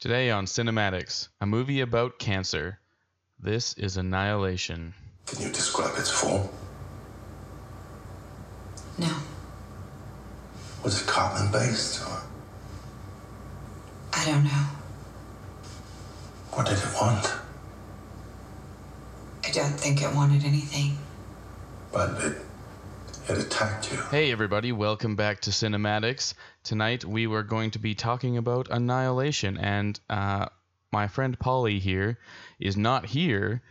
Today on Cinematics, a movie about cancer. This is Annihilation. Can you describe its form? No, Was it carbon based or I don't know. what did it want? I don't think it wanted anything. But it it attacked you. Hey, everybody, welcome back to Cinematics. Tonight we were going to be talking about Annihilation, and uh, my friend Polly here is not here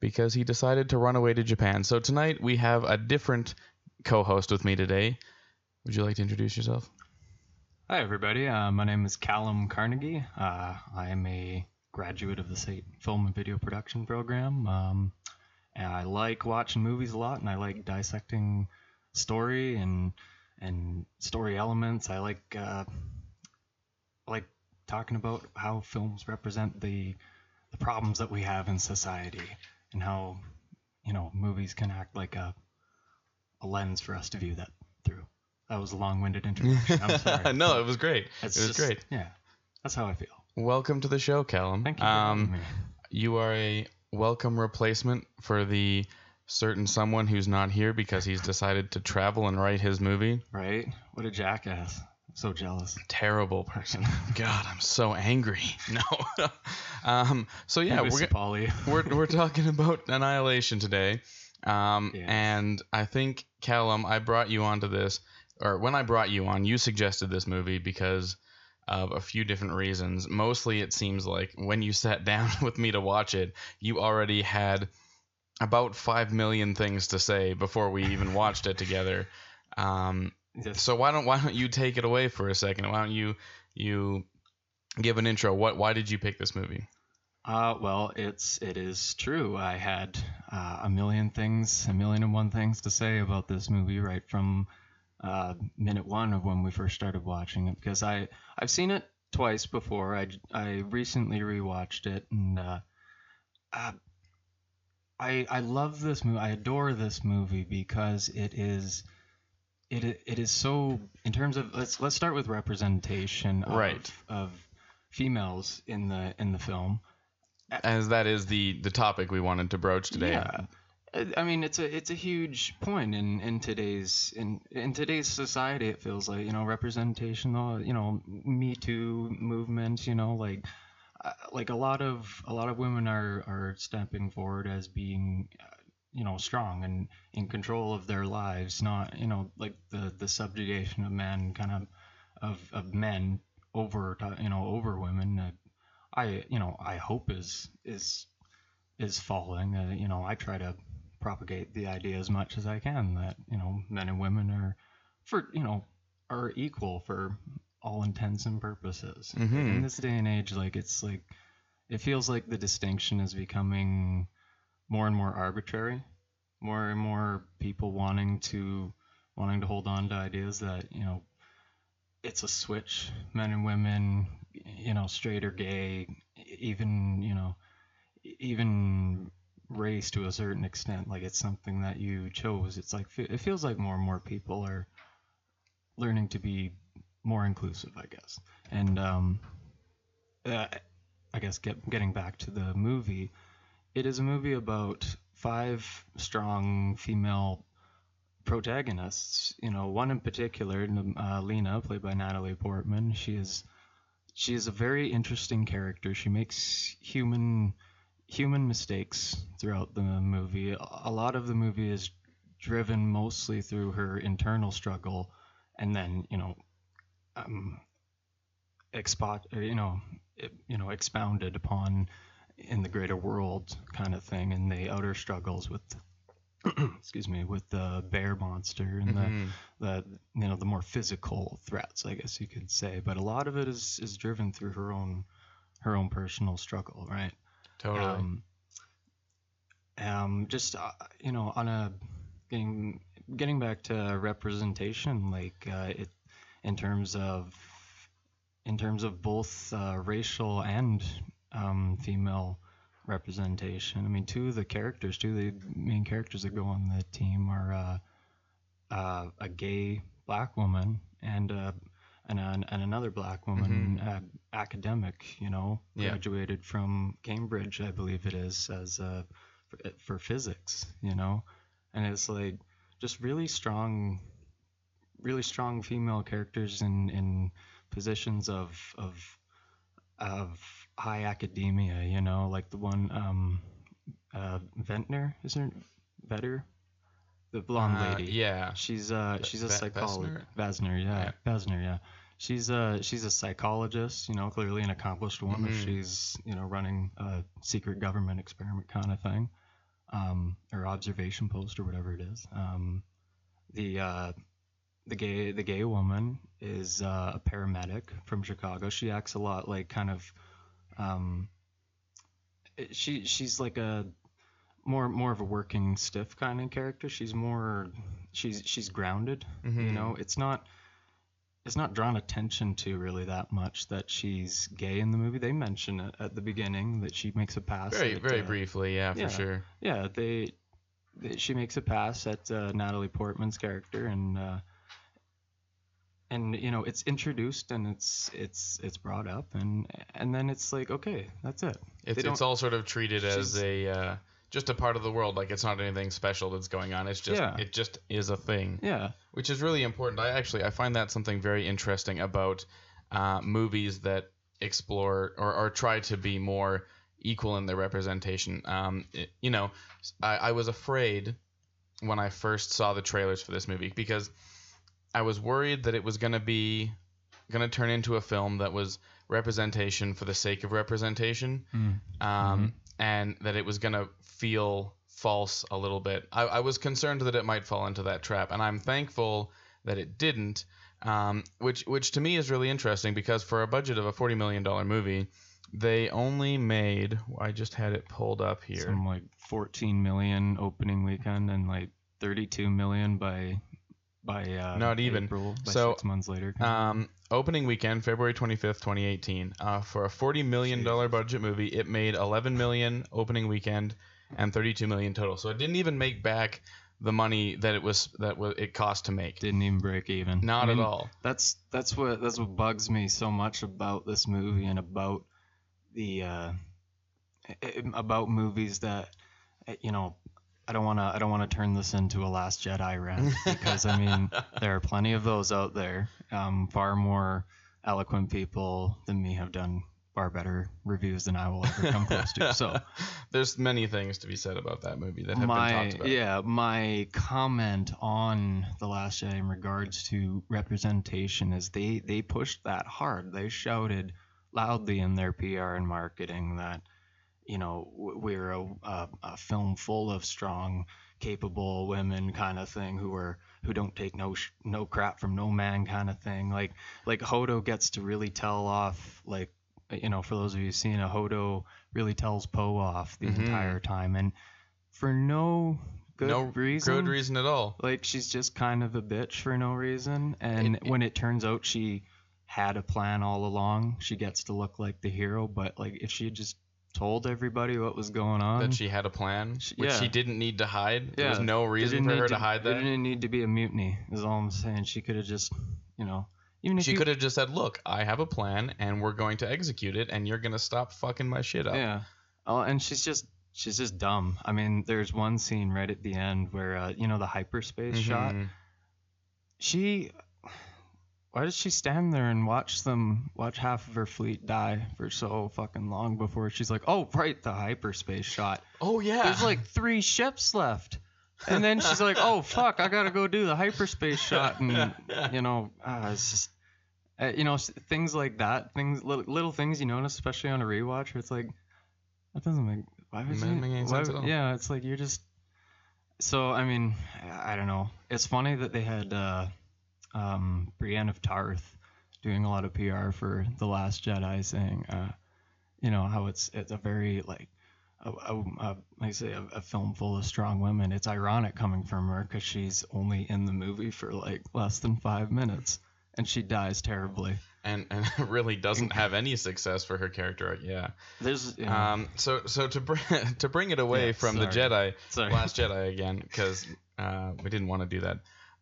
because he decided to run away to Japan. So tonight we have a different co host with me today. Would you like to introduce yourself? Hi, everybody. Uh, my name is Callum Carnegie. Uh, I am a graduate of the SAIT Film and Video Production Program. Um, and I like watching movies a lot, and I like dissecting story and and story elements. I like uh, I like talking about how films represent the the problems that we have in society, and how you know movies can act like a a lens for us to view that through. That was a long-winded introduction. I'm sorry. no, it was great. It was just- great. Yeah, that's how I feel. Welcome to the show, Callum. Thank you. Um, me. you are a welcome replacement for the certain someone who's not here because he's decided to travel and write his movie. Right? What a jackass. I'm so jealous. Terrible person. God, I'm so angry. No. um, so yeah, we're, we're we're talking about Annihilation today. Um, Yes. and I think Callum, I brought you onto this, or when I brought you on, you suggested this movie because of a few different reasons. Mostly, it seems like when you sat down with me to watch it, you already had about five million things to say before we even watched it together. Um, Just- so why don't why don't you take it away for a second? Why don't you you give an intro? What why did you pick this movie? Uh, well, it's it is true. I had uh, a million things, a million and one things to say about this movie right from uh, minute one of when we first started watching it because I I've seen it twice before. I I recently rewatched it and uh, uh, I I love this movie. I adore this movie because it is it it is so in terms of let's let's start with representation of, Right. of females in the in the film As that is the the topic we wanted to broach today. yeah. I- mean, it's a it's a huge point in, in today's in in today's society. It feels like you know representation. uh, You know, Me Too movement. You know, like like a lot of a lot of women are are stepping forward as being uh, you know strong and in control of their lives. Not you know like the the subjugation of men, kind of of of men over you know over women. Uh, I you know I hope is is is falling. Uh, you know, I try to propagate the idea as much as I can that you know men and women are for you know are equal for all intents and purposes. Mhm. In this day and age, like it's like it feels like the distinction is becoming more and more arbitrary. More and more people wanting to wanting to hold on to ideas that you know it's a switch men and women you know straight or gay even you know even race to a certain extent like it's something that you chose it's like it feels like more and more people are learning to be more inclusive i guess and um uh, i guess get, getting back to the movie it is a movie about five strong female protagonists. You know, one in particular, uh, Lena, played by Natalie Portman. She is she is a very interesting character. She makes human human mistakes throughout the movie. A a lot of the movie is driven mostly through her internal struggle, and then you know, um, or, you know, it, you know, expounded upon in the greater world kind of thing, and the outer struggles with excuse me, with the bear monster and Mhm. the, the you know the more physical threats, I guess you could say. But a lot of it is is driven through her own her own personal struggle, right? Totally. Um, um, just uh, you know, on a getting getting back to representation, like uh, it in terms of in terms of both uh, racial and um, female representation. I mean, two of the characters, two of the main characters that go on the team are uh, uh, a gay black woman and uh, and an, and another black woman uh, academic. You know, Yeah. graduated from Cambridge, I believe it is, as uh, for, for physics. You know, and it's like just really strong, really strong female characters in in positions of of of high academia. You know, like the one um, uh, Ventnor, isn't? Vetter, the blonde Uh, lady. yeah. She's uh she's a psychologist. Vasner, yeah. Yeah. Vasner, yeah. She's uh she's a psychologist, you know, clearly an accomplished one. If Mhm. she's you know running a secret government experiment kind of thing, um, or observation post or whatever it is. Um, the uh, the gay the gay woman is uh, a paramedic from Chicago. She acts a lot like kind of um, she she's like a more more of a working stiff kind of character. She's more she's she's grounded. You Mhm. know, it's not it's not drawn attention to really that much that she's gay in the movie. They mention it at the beginning that she makes a pass. Very at, very uh, briefly, yeah, for yeah. sure. Yeah, they, they she makes a pass at uh, Natalie Portman's character and. And you know it's introduced and it's it's it's brought up and and then it's like okay that's it It's it's all sort of treated as a uh, just a part of the world. Like it's not anything special that's going on. It's just Yeah. it just is a thing. yeah which is really important. I actually I find that something very interesting about uh, movies that explore or, or try to be more equal in their representation. Um, it- you know, I, I was afraid when I first saw the trailers for this movie because I was worried that it was going to be going to turn into a film that was representation for the sake of representation um, and that it was going to feel false a little bit. I, I was concerned that it might fall into that trap, and I'm thankful that it didn't. Um, which, which to me is really interesting because for a budget of a forty million dollar movie, they only made. I just had it pulled up here. some like 14 million opening weekend and like 32 million by by uh Not even. April, by So, six months later. Um, opening weekend, February 25th, 2018. Uh, for a 40 million dollar budget movie, it made 11 million opening weekend and 32 million total. So it didn't even make back the money that it was that it cost to make. didn't even break even Not I mean, at all. that's that's what that's what bugs me so much about this movie and about the uh about movies that you know I don't want to I don't want to turn this into a last Jedi rant because I mean there are plenty of those out there. Um far more eloquent people than me have done far better reviews than I will ever come close to so. There's many things to be said about that movie that have been talked about. yeah my comment on the last jedi in regards to representation is they they pushed that hard. They shouted loudly in their pr and marketing that you know we're a, a, a film full of strong capable women kind of thing who are who don't take no sh- no crap from no man kind of thing like like Holdo gets to really tell off like you know for those of you who've seen a Holdo really tells poe off the Mhm. entire time and for no good no reason good reason at all. like she's just kind of a bitch for no reason and It- it- when it turns out she had a plan all along she gets to look like the hero but like if she had just told everybody what was going on That she had a plan, She- which yeah. she didn't need to hide. There was no reason for her to, hide there that. didn't need to be a mutiny is all i'm saying she could have just you know even if She could have just said, "Look, I have a plan, and we're going to execute it, and you're gonna stop fucking my shit up." Yeah. Oh, and she's just she's just dumb. I mean, there's one scene right at the end where uh, you know the hyperspace shot. Mhm. She why does she stand there and watch them watch half of her fleet die for so fucking long before she's like, "Oh, right, the hyperspace shot. Oh yeah. There's like 3 ships left." And then she's like, "Oh fuck, I got to go do the hyperspace shot." And you know, uh, it's just uh, you know, things like that, things little, little things you notice especially on a rewatch where it's like that doesn't make why would Doesn't you make why sense would- at all. Yeah, it's like you're just so I mean, I I don't know. It's funny that they had uh um Brienne of Tarth doing a lot of PR for The Last Jedi saying uh you know how it's it's a very like a, a, a, like I say a, a film full of strong women. It's ironic coming from her because she's only in the movie for like less than five minutes, and she dies terribly. and and really doesn't have any success for her character. Yeah. There's know, Um. So so to bring to bring it away Yeah, from the. Jedi, sorry. Last Jedi again, because uh, we didn't want to do that.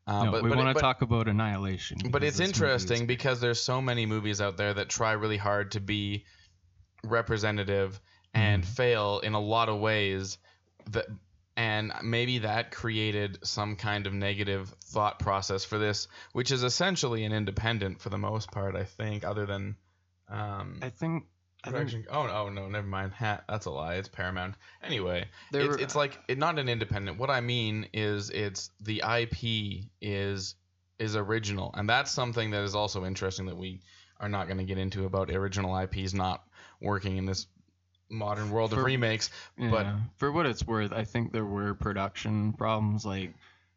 Uh, no, but we want to talk about Annihilation. but it's movie is- interesting because there's so many movies out there that try really hard to be representative and Mhm. fail in a lot of ways that and maybe that created some kind of negative thought process for this which is essentially an independent for the most part i think other than um I think. Think production oh oh no never mind. Ha, that's a lie. It's paramount. Anyway it's, were- it's like it, not an independent. What i mean is it's the ip is is original. And that's something that is also interesting that we are not going to get into about original ips not working in this modern world of For- remakes. But- for what it's worth, I think there were production problems, like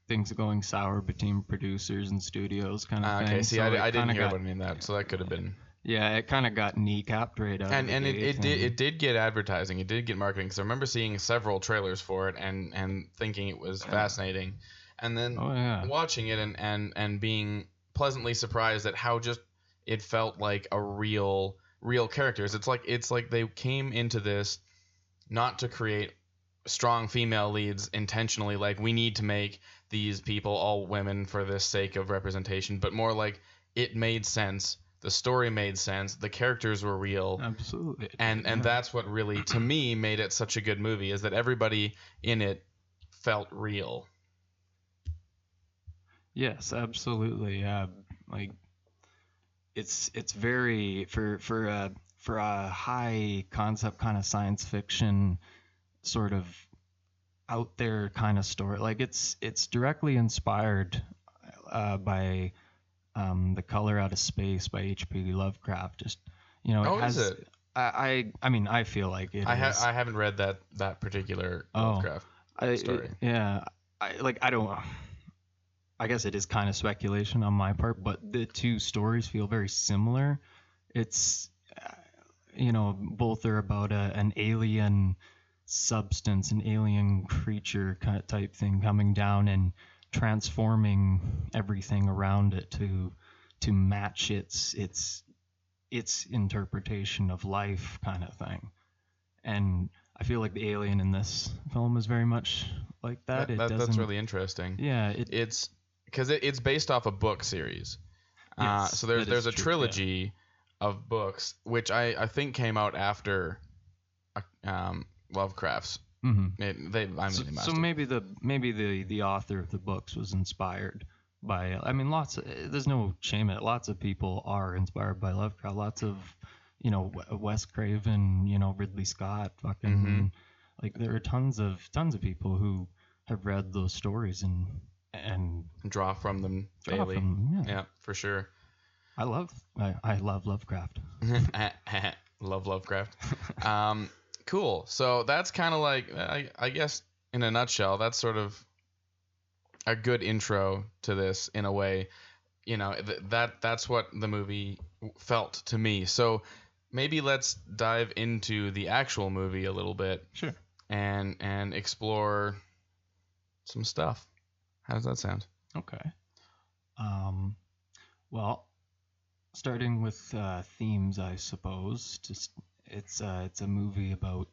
things going sour between producers and studios, kind of uh, thing. okay see So I, I didn't hear got, about any of that so that could have been Yeah, it kind of got kneecapped right out. and and it, it did it did get advertising it did get marketing because i remember seeing several trailers for it and and thinking it was fascinating and then Oh yeah. watching it and, and and being pleasantly surprised at how just it felt like a real real characters it's like it's like they came into this not to create strong female leads intentionally like we need to make these people all women for the sake of representation but more like it made sense the story made sense the characters were real Absolutely. and and Yeah. that's what really to me made it such a good movie is that everybody in it felt real Yes, absolutely. Uh, like it's it's very for for a for a high concept kind of science fiction sort of out there kind of story. Like it's it's directly inspired uh, by um, the Color Out of Space by H.P. Lovecraft. Just you know, it Oh, has. is it? I, I I mean I feel like it I ha- is. I haven't read that that particular Oh. Lovecraft. I, story. Yeah, I like. I don't. I guess it is kind of speculation on my part, but the two stories feel very similar. It's, uh, you know, both are about a, an alien substance, an alien creature kind of type thing coming down and transforming everything around it to to match its its its interpretation of life, kind of thing. And I feel like the alien in this film is very much like that. That, that- that's really interesting. Yeah. It, It's because it, it's based off a book series. uh, Yes, so there's there's a true, yeah. trilogy of books which I, I think came out after uh, um, Lovecraft's. Mhm. It, they I mean so, so maybe the maybe the the author of the books was inspired by i mean lots of there's no shame in it lots of people are inspired by lovecraft lots of you know wes craven you know ridley scott fucking Mhm. like there are tons of tons of people who have read those stories and and draw from them draw daily. from them. yeah. Yeah, for sure. i love I, I love lovecraft Love Lovecraft. um, cool. So that's kind of like I, I guess in a nutshell, that's sort of a good intro to this in a way. You know th- that that's what the movie felt to me. So maybe let's dive into the actual movie a little bit sure and and explore some stuff. How does that sound? Okay. Um, well, starting with uh, themes, I suppose. Just it's uh, it's a movie about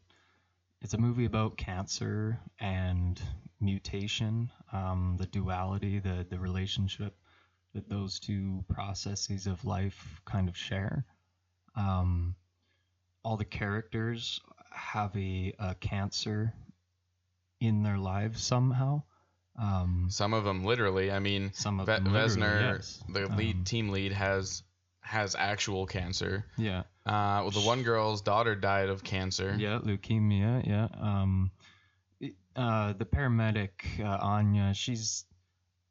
it's a movie about cancer and mutation, um, the duality, the the relationship that those two processes of life kind of share. Um, all the characters have a, a cancer in their lives somehow. Um, Some of them literally. I mean, some of Ve- them Vesner, yes. the lead Um, team lead, has has actual cancer. Yeah, Uh, well, the one girl's daughter died of cancer. yeah, leukemia. Yeah. Um, uh, the paramedic uh, Anya, she's,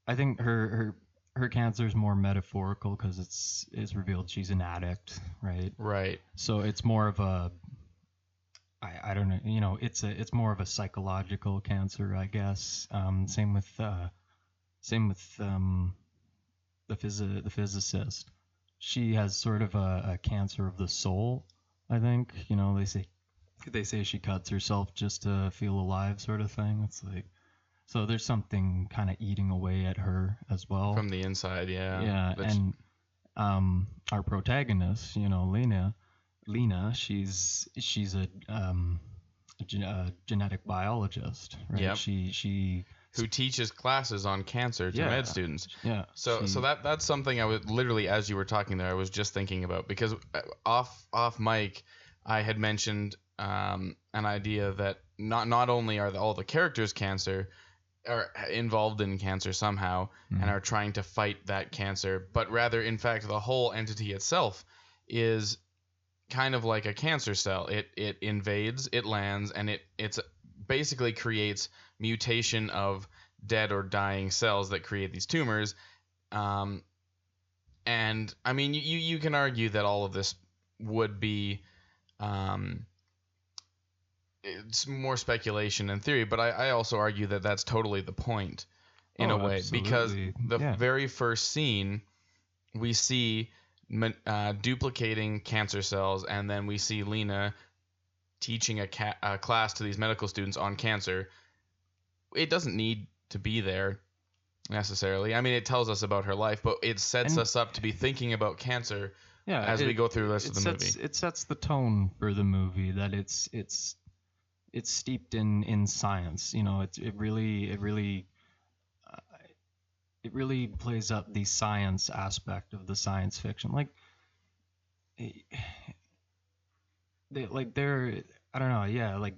I think her her her cancer is more metaphorical because it's it's revealed she's an addict, right? Right. So it's more of a, I I don't know, you know, it's a it's more of a psychological cancer, I guess. Um, same with uh, same with um, the phys- the physicist. She has sort of a, a cancer of the soul, I think. You know, they say they say she cuts herself just to feel alive, sort of thing. It's like so there's something kind of eating away at her as well. From the inside, yeah. Yeah, That's- and um, our protagonist, you know, Lena, Lena, she's she's a um, a, gen- a genetic biologist, right? Yep. She she who teaches classes on cancer to Yeah. med students. Yeah. So she- so that that's something I was literally as you were talking there I was just thinking about because uh, off off mic I had mentioned um, an idea that not not only are the, all the characters cancer are involved in cancer somehow Mhm. and are trying to fight that cancer, but rather in fact the whole entity itself is kind of like a cancer cell. It it invades, it lands, and it it's basically creates mutation of dead or dying cells that create these tumors. Um, and I mean, you you can argue that all of this would be, um, it's more speculation and theory, but I, I also argue that that's totally the point in Oh, a way because the Yeah. very first scene we see uh, duplicating cancer cells and then we see lena teaching a, ca- a class to these medical students on cancer it doesn't need to be there necessarily i mean it tells us about her life but it sets And- us up to be thinking about cancer yeah, as we go through the rest it of the sets, movie It sets the tone for the movie that it's it's it's steeped in in science. You know, it it really it really uh, it really plays up the science aspect of the science fiction. Like they like they're I don't know, yeah, like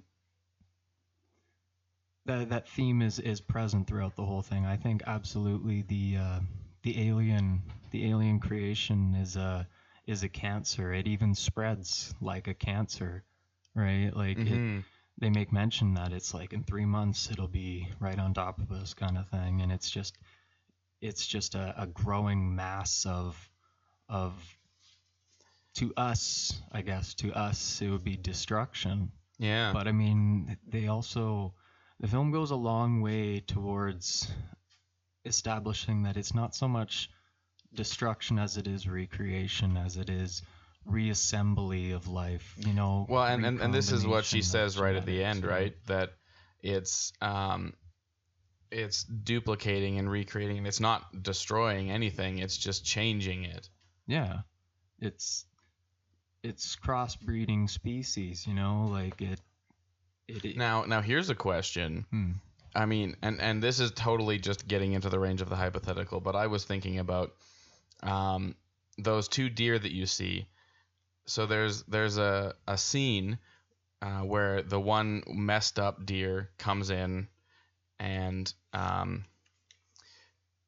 that that theme is is present throughout the whole thing. I think absolutely the uh, the alien the alien creation is a is a cancer. It even spreads like a cancer, right? Like it, Mhm. they make mention that it's like in three months it'll be right on top of us, kind of thing, and it's just it's just a, a growing mass of of to us, I guess, to us it would be destruction. yeah But I mean, they also the film goes a long way towards establishing that it's not so much destruction as it is recreation, as it is reassembly of life. You know. Well, and, and, and this is what she says right at the end, right? That it's um, it's duplicating and recreating, and it's not destroying anything. It's just changing it. Yeah, it's it's crossbreeding species. You know, like it. It. it Now, now here's a question. hmm. I mean, and and this is totally just getting into the range of the hypothetical, but I was thinking about um, those two deer that you see. So there's there's a a scene uh, where the one messed up deer comes in, and um,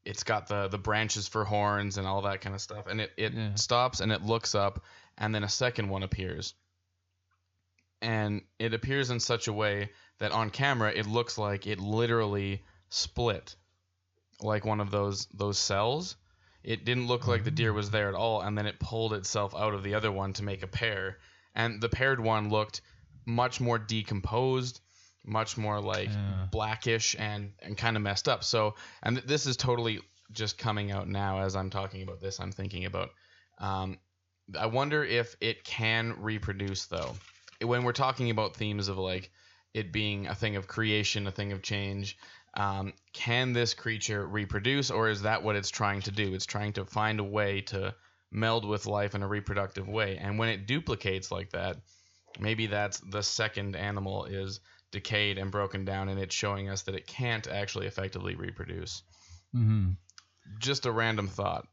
it's got the the branches for horns and all that kind of stuff, and it it Yeah. stops and it looks up, and then a second one appears, and it appears in such a way that on camera it looks like it literally split like one of those those cells. It didn't look like the deer was there at all and then it pulled itself out of the other one to make a pair. And the paired one looked much more decomposed much more like Yeah. blackish and and kind of messed up. So and th- this is totally just coming out now as i'm talking about this. I'm thinking about um, i wonder if it can reproduce though when we're talking about themes of like it being a thing of creation, a thing of change, um, can this creature reproduce, or is that what it's trying to do? It's trying to find a way to meld with life in a reproductive way. And when it duplicates like that, maybe that's the second animal is decayed and broken down, and it's showing us that it can't actually effectively reproduce. hmm Just a random thought.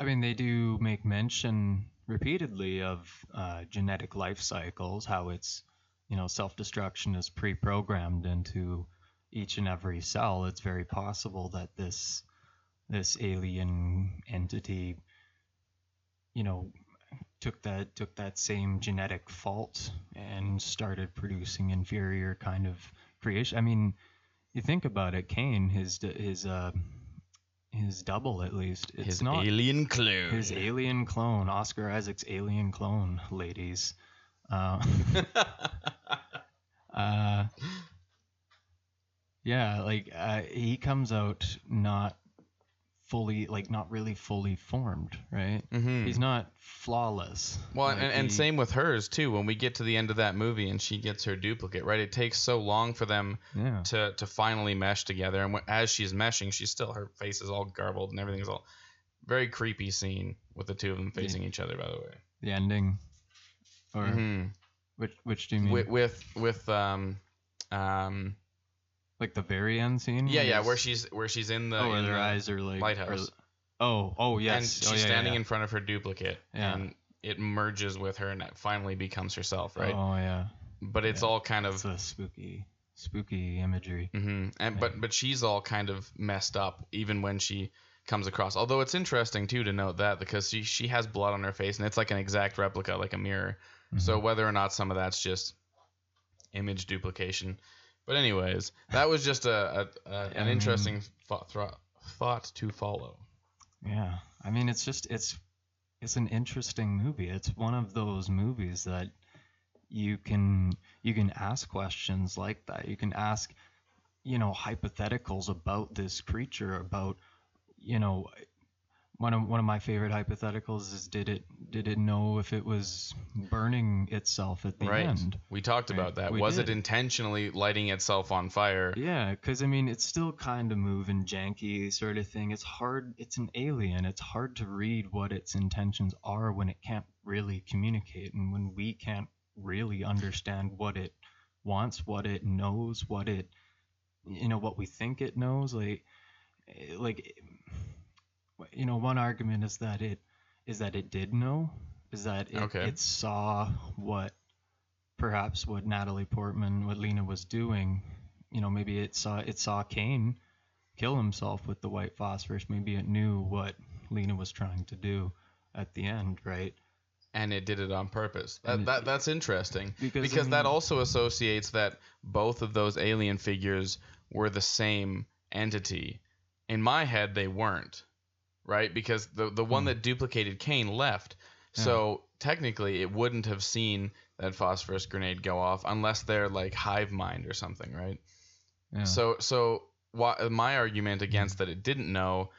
I mean, they do make mention repeatedly of uh, genetic life cycles, how it's, you know, self destruction is pre programmed into each and every cell. It's very possible that this this alien entity, you know, took that took that same genetic fault and started producing inferior kind of creation. I mean, you think about it, Kane, his his uh, his double at least. It's His not alien clone. his alien clone, Oscar Isaac's alien clone, ladies. Uh, uh, yeah, like uh, he comes out not fully, like not really fully formed, right? hmm He's not flawless. Well, Like, and, and he- same with hers too. When we get to the end of that movie and she gets her duplicate, right? It takes so long for them Yeah, to to finally mesh together, and as she's meshing, she's still her face is all garbled and everything's all very creepy scene with the two of them facing each other. By the way, the ending, or hmm which which do you mean? with with with um um Like the very end scene. Yeah, yeah, where she's where she's in the oh, in their the eyes are like lighthouse. are- oh, oh and yes. she's oh, yeah, standing yeah. in front of her duplicate Yeah. and it merges with her and it finally becomes herself, right? Oh yeah. but it's all kind of It's a spooky, spooky imagery. Mm-hmm. And but but she's all kind of messed up even when she comes across. Although it's interesting too to note that because she she has blood on her face and it's like an exact replica, like a mirror. Mm-hmm. So whether or not some of that's just image duplication. But anyways, that was just a, a, a an interesting thought thought to follow. Yeah, I mean, it's just it's it's an interesting movie. It's one of those movies that you can you can ask questions like that. You can ask, you know, hypotheticals about this creature. About, you know, one of one of my favorite hypotheticals is did it did it know if it was burning itself at the right. end? We talked Right. about that. We was it intentionally lighting itself on fire? Yeah, because I mean, it's still kind of moving, janky sort of thing. It's hard. It's an alien. It's hard to read what its intentions are when it can't really communicate, and when we can't really understand what it wants, what it knows, what it, you know, what we think it knows. Like, eh, like, you know, one argument is that it is that it did know, is that it, Okay. it saw what perhaps what Natalie Portman, what Lena was doing. You know, maybe it saw it saw Kane kill himself with the white phosphorus. Maybe it knew what Lena was trying to do at the end, right? and it did it on purpose. That, it- that that's interesting Because, because, I that also associates that both of those alien figures were the same entity. In my head, they weren't, right? Because the the one Hmm. that duplicated Kane left, so technically it wouldn't have seen that phosphorus grenade go off unless they're like hive mind or something, right? Yeah. So so my argument against that it didn't know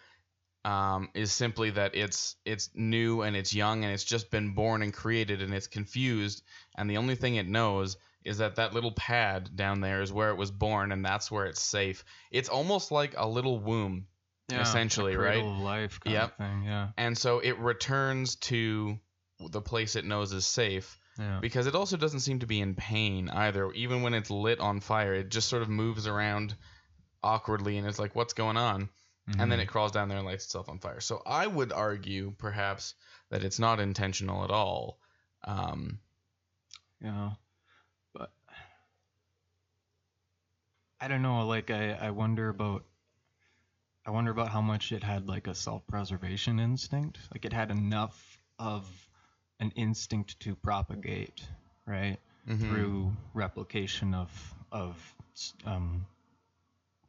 um, is simply that it's it's new and it's young and it's just been born and created and it's confused and the only thing it knows is that that little pad down there is where it was born and that's where it's safe. It's almost like a little womb Yeah, essentially, right? Of life kind Yep. of thing. Yeah. and so it returns to the place it knows is safe Yeah. because it also doesn't seem to be in pain either even when it's lit on fire it just sort of moves around awkwardly and it's like what's going on and then Mhm. it crawls down there and lights itself on fire so i would argue perhaps that it's not intentional at all um, Yeah. But I don't know, like I, I wonder about I wonder about how much it had like a self-preservation instinct. Like it had enough of an instinct to propagate, right? mhm. Through replication of of um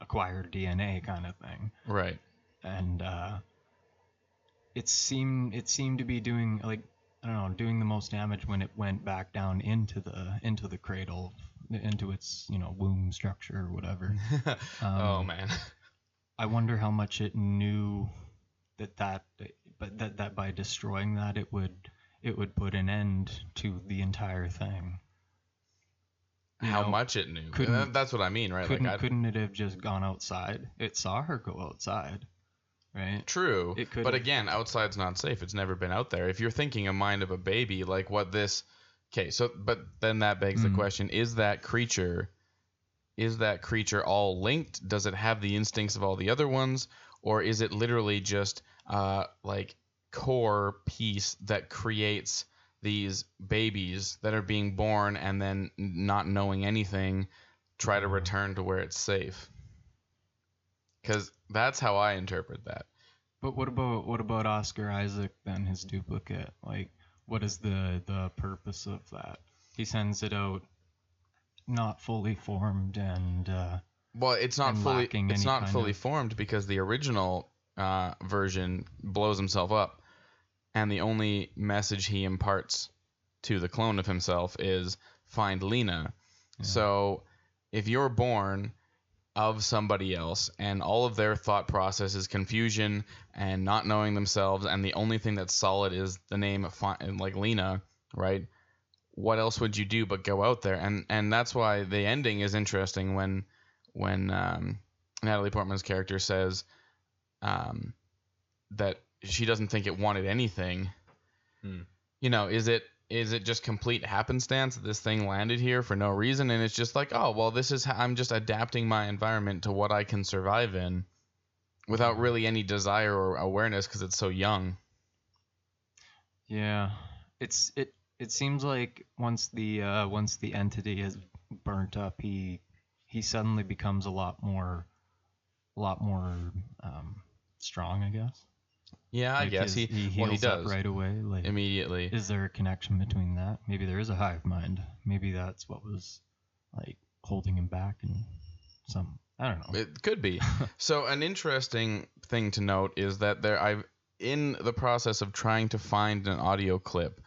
acquired DNA kind of thing. right And uh it seemed it seemed to be doing like I don't know, doing the most damage when it went back down into the into the cradle, into its you know womb structure or whatever. oh Um, man I wonder how much it knew that that but that that by destroying that it would it would put an end to the entire thing. You how know, much it knew that's what i mean right Couldn't like couldn't it have just gone outside? It saw her go outside, right? True. It could but have- again, outside's not safe. It's never been out there. If you're thinking a mind of a baby, like what this Okay, so but then that begs the Mm. question, is that creature is that creature all linked? Does it have the instincts of all the other ones or is it literally just uh like core piece that creates these babies that are being born and then not knowing anything try to return to where it's safe? Cuz that's how I interpret that. But what about what about Oscar Isaac then his duplicate? Like what is the the purpose of that? He sends it out not fully formed and uh Well, it's not and fully lacking it's any not kind fully of- formed because the original uh, version blows himself up, and the only message he imparts to the clone of himself is find Lena. So if you're born of somebody else and all of their thought process is confusion and not knowing themselves and the only thing that's solid is the name fi- like Lena, right? What else would you do but go out there? And and that's why the ending is interesting when when um, Natalie Portman's character says um, that she doesn't think it wanted anything. Hmm. You know, is it is it just complete happenstance that this thing landed here for no reason and it's just like oh well this is how i'm just adapting my environment to what i can survive in without really any desire or awareness because it's so young Yeah, it's it. It seems like once the uh, once the entity is burnt up, he he suddenly becomes a lot more, a lot more um, strong. I guess. yeah i Like guess his- he, he well he heals up does right away. Like, immediately is there a connection between that? Maybe there is a hive mind. Maybe that's what was like holding him back and some. I don't know. It could be. so an interesting thing to note is that there I've in the process of trying to find an audio clip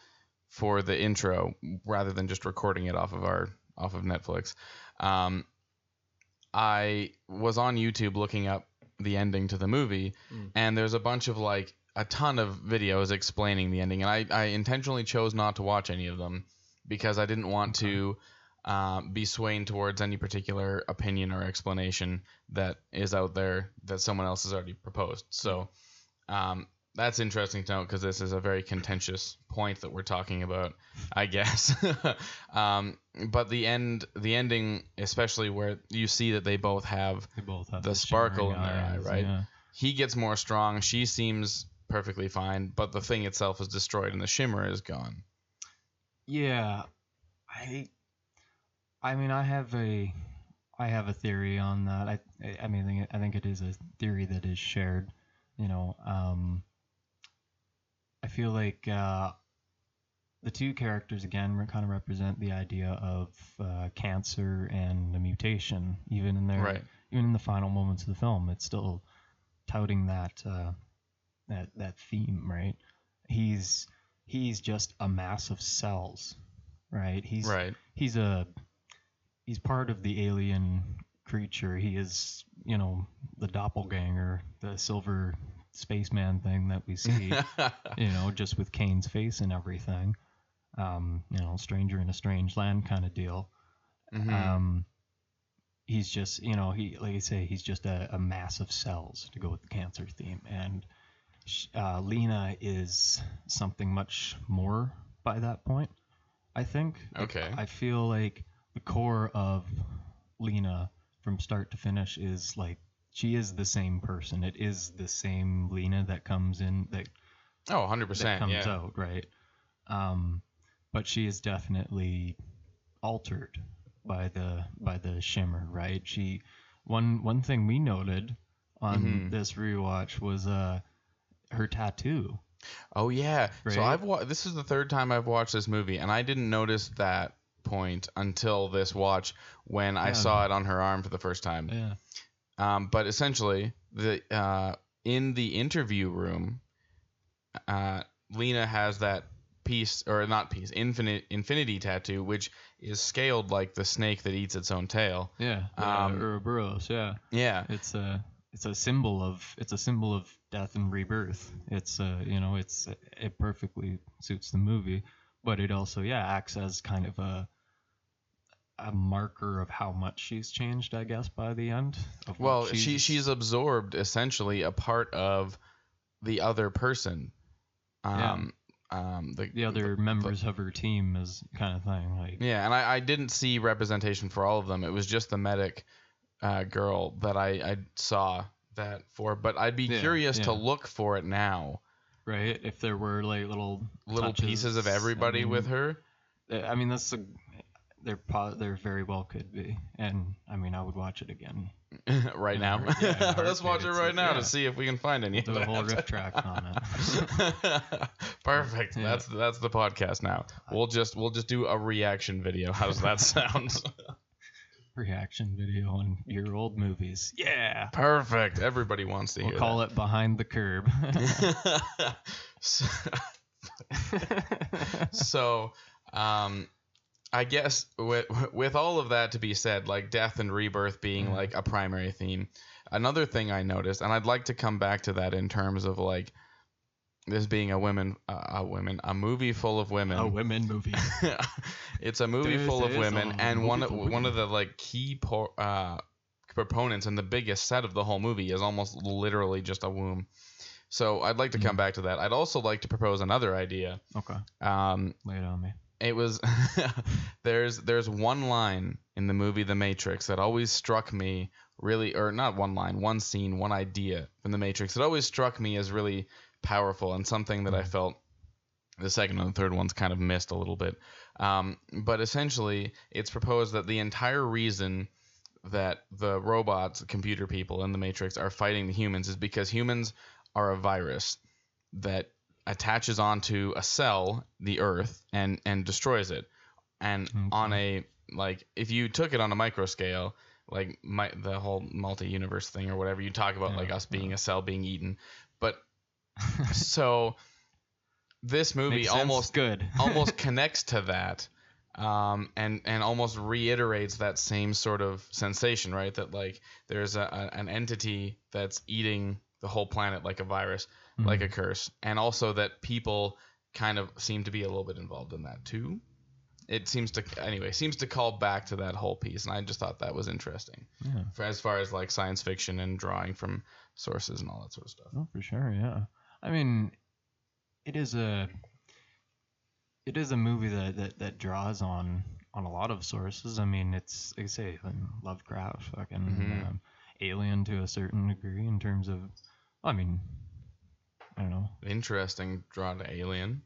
for the intro rather than just recording it off of our off of Netflix. Um, I was on YouTube looking up the ending to the movie, Mm. and there's a bunch of like a ton of videos explaining the ending, and I, I intentionally chose not to watch any of them because I didn't want to uh, be swaying towards any particular opinion or explanation that is out there that someone else has already proposed. So um, that's interesting to note because this is a very contentious point that we're talking about, I guess. um, but the end, the ending, especially where you see that they both have They both have the the sparkle in their eye, right? Yeah. he gets more strong. She seems perfectly fine, but the thing itself is destroyed and the shimmer is gone. Yeah, I, I mean, I have a, I have a theory on that. I, I mean, I think, I think it is a theory that is shared. You know, um, I feel like uh, the two characters again kind of represent the idea of uh, cancer and a mutation, even in their, Right. even in the final moments of the film. It's still touting that, uh, that that theme, right? He's he's just a mass of cells, right? He's Right. he's a he's part of the alien creature. He is, you know, the doppelganger, the silver spaceman thing that we see, you know, just with Kane's face and everything. Um, you know, stranger in a strange land kind of deal. Mhm. Um, he's just, you know, he like I say, he's just a, a mass of cells to go with the cancer theme, and uh, Lena is something much more by that point. I think. Like, Okay. I feel like the core of Lena from start to finish is like she is the same person. It is the same Lena that comes in that oh, 100%. that comes yeah. out, right? Um, but she is definitely altered by the by the shimmer, right? She one one thing we noted on Mhm. this rewatch was uh her tattoo. Oh yeah. So I've wa- this is the third time I've watched this movie and I didn't notice that point until this watch when I saw it on her arm for the first time. Yeah. Um, but essentially, the uh, in the interview room, uh, Lena has that piece or not piece, infinite infinity tattoo, which is scaled like the snake that eats its own tail. Yeah. Um, Ouroboros, yeah. Yeah. It's a it's a symbol of it's a symbol of death and rebirth. It's uh you know it's it perfectly suits the movie, but it also yeah acts as kind of a a marker of how much she's changed, I guess, by the end. Well, she she's absorbed essentially a part of the other person. Yeah. Um, um, the, the other members of her team is kind of thing like Yeah, and I, I didn't see representation for all of them. It was just the medic uh, girl that I, I saw that for. But I'd be Yeah, curious to look for it now. right if there were like little Little pieces of touches, I everybody with her. I mean that's a there there very well could be, and I mean I would watch it again. right In now. yeah, Let's watch it right now yeah. to see if we can find any. A whole riff track on it. Perfect. Yeah. That's that's the podcast now. We'll just we'll just do a reaction video. How does that sound? reaction video on your old movies. Yeah. Perfect. Everybody wants to We'll call it behind the curb. so, so um i guess with with all of that to be said like death and rebirth being Mhm. like a primary theme another thing i noticed and i'd like to come back to that in terms of like this being a women uh, a women a movie full of women a women movie. it's a movie This full of women and one of, one of the like key po- uh proponents and the biggest set of the whole movie is almost literally just a womb So I'd like to come back to that. I'd also like to propose another idea. Okay. Um, Lay it on me. It was there's there's one line in the movie The Matrix that always struck me really or not one line, one scene, one idea from The Matrix that always struck me as really powerful and something that I felt the second and the third ones kind of missed a little bit. Um, but essentially, it's proposed that the entire reason that the robots, computer people in the Matrix are fighting the humans is because humans are a virus that attaches onto a cell, the Earth, and and destroys it. And on a like, if you took it on a micro scale, like my, the whole multi-universe thing or whatever, you talk about Yeah, like us being a cell being eaten. But so this movie almost good. almost connects to that um, and and almost reiterates that same sort of sensation right that like there's a, a, an entity that's eating the whole planet like a virus like a curse and also that people kind of seem to be a little bit involved in that too it seems to anyway seems to call back to that whole piece and i just thought that was interesting Yeah. for, as far as like science fiction and drawing from sources and all that sort of stuff Oh, for sure, yeah. I mean, it is a it is a movie that, that, that draws on on a lot of sources. I mean, it's like I say, Lovecraft, fucking Mhm. um, Alien to a certain degree in terms of, I mean, I don't know. interesting drawn to alien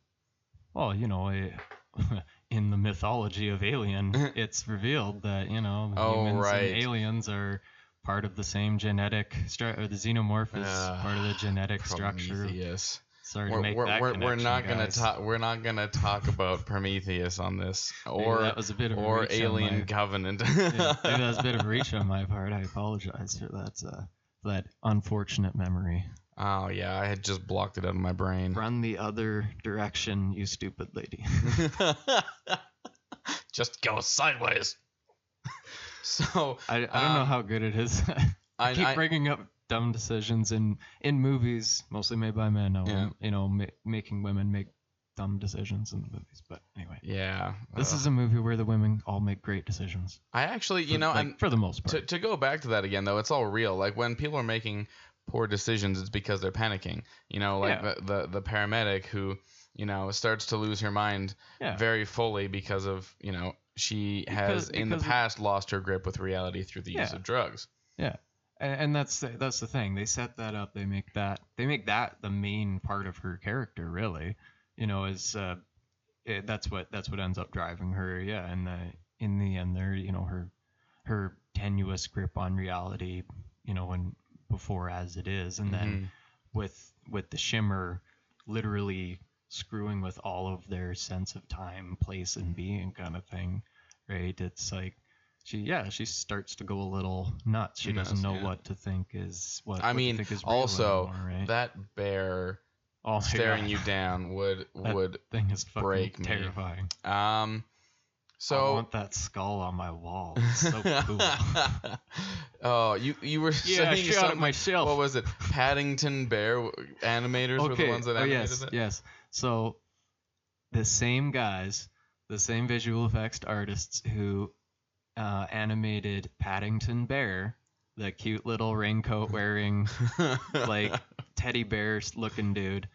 Well, you know, it, in the mythology of Alien, it's revealed that you know Oh, humans right. and aliens are part of the same genetic stru- or the xenomorph is Ah, part of the genetic structure. Prometheus. Sorry we're, make we're, that we're, we're not gonna talk we're not gonna talk about Prometheus on this or that was a bit of a or Alien my- Covenant. yeah, maybe that was a bit of a reach on my part. I apologize for that. Uh, for that unfortunate memory. Oh yeah, I had just blocked it out of my brain. Run the other direction, you stupid lady. just go sideways. so I, I don't know Um, how good it is. I, keep I, bringing up dumb decisions in in movies, mostly made by men. Now, Yeah. you know, ma- making women make dumb decisions in the movies. But anyway, yeah. this uh, is a movie where the women all make great decisions. I actually, you For- know, like, I'm for the most part. to, to go back to that again though it's all real like when people are making poor decisions it's because they're panicking you know like Yeah. the, the the paramedic who you know starts to lose her mind Yeah. very fully because of you know she has Because- in the because past lost her grip with reality through the use of drugs Yeah, and, and that's the, that's the thing. They set that up. They make that they make that the main part of her character. Really, you know, is uh, it, that's what that's what ends up driving her. Yeah, and the in the end, there, you know, her her tenuous grip on reality. You know, when before as it is, and then Mhm. with with the shimmer, literally screwing with all of their sense of time, place, and being kind of thing. Right? It's like she yeah she starts to go a little nuts she doesn't know yeah. what to think is what i what mean think is also anymore, right? that bear oh staring God. you down would That would thing is fucking break me. terrifying um I so want that skull on my wall it's so cool oh you you were yeah saying shot it myself What was it? Paddington Bear animators were the ones that oh animated yes it. yes so the same guys the same visual effects artists who uh, animated Paddington Bear the cute little raincoat wearing like teddy bear looking dude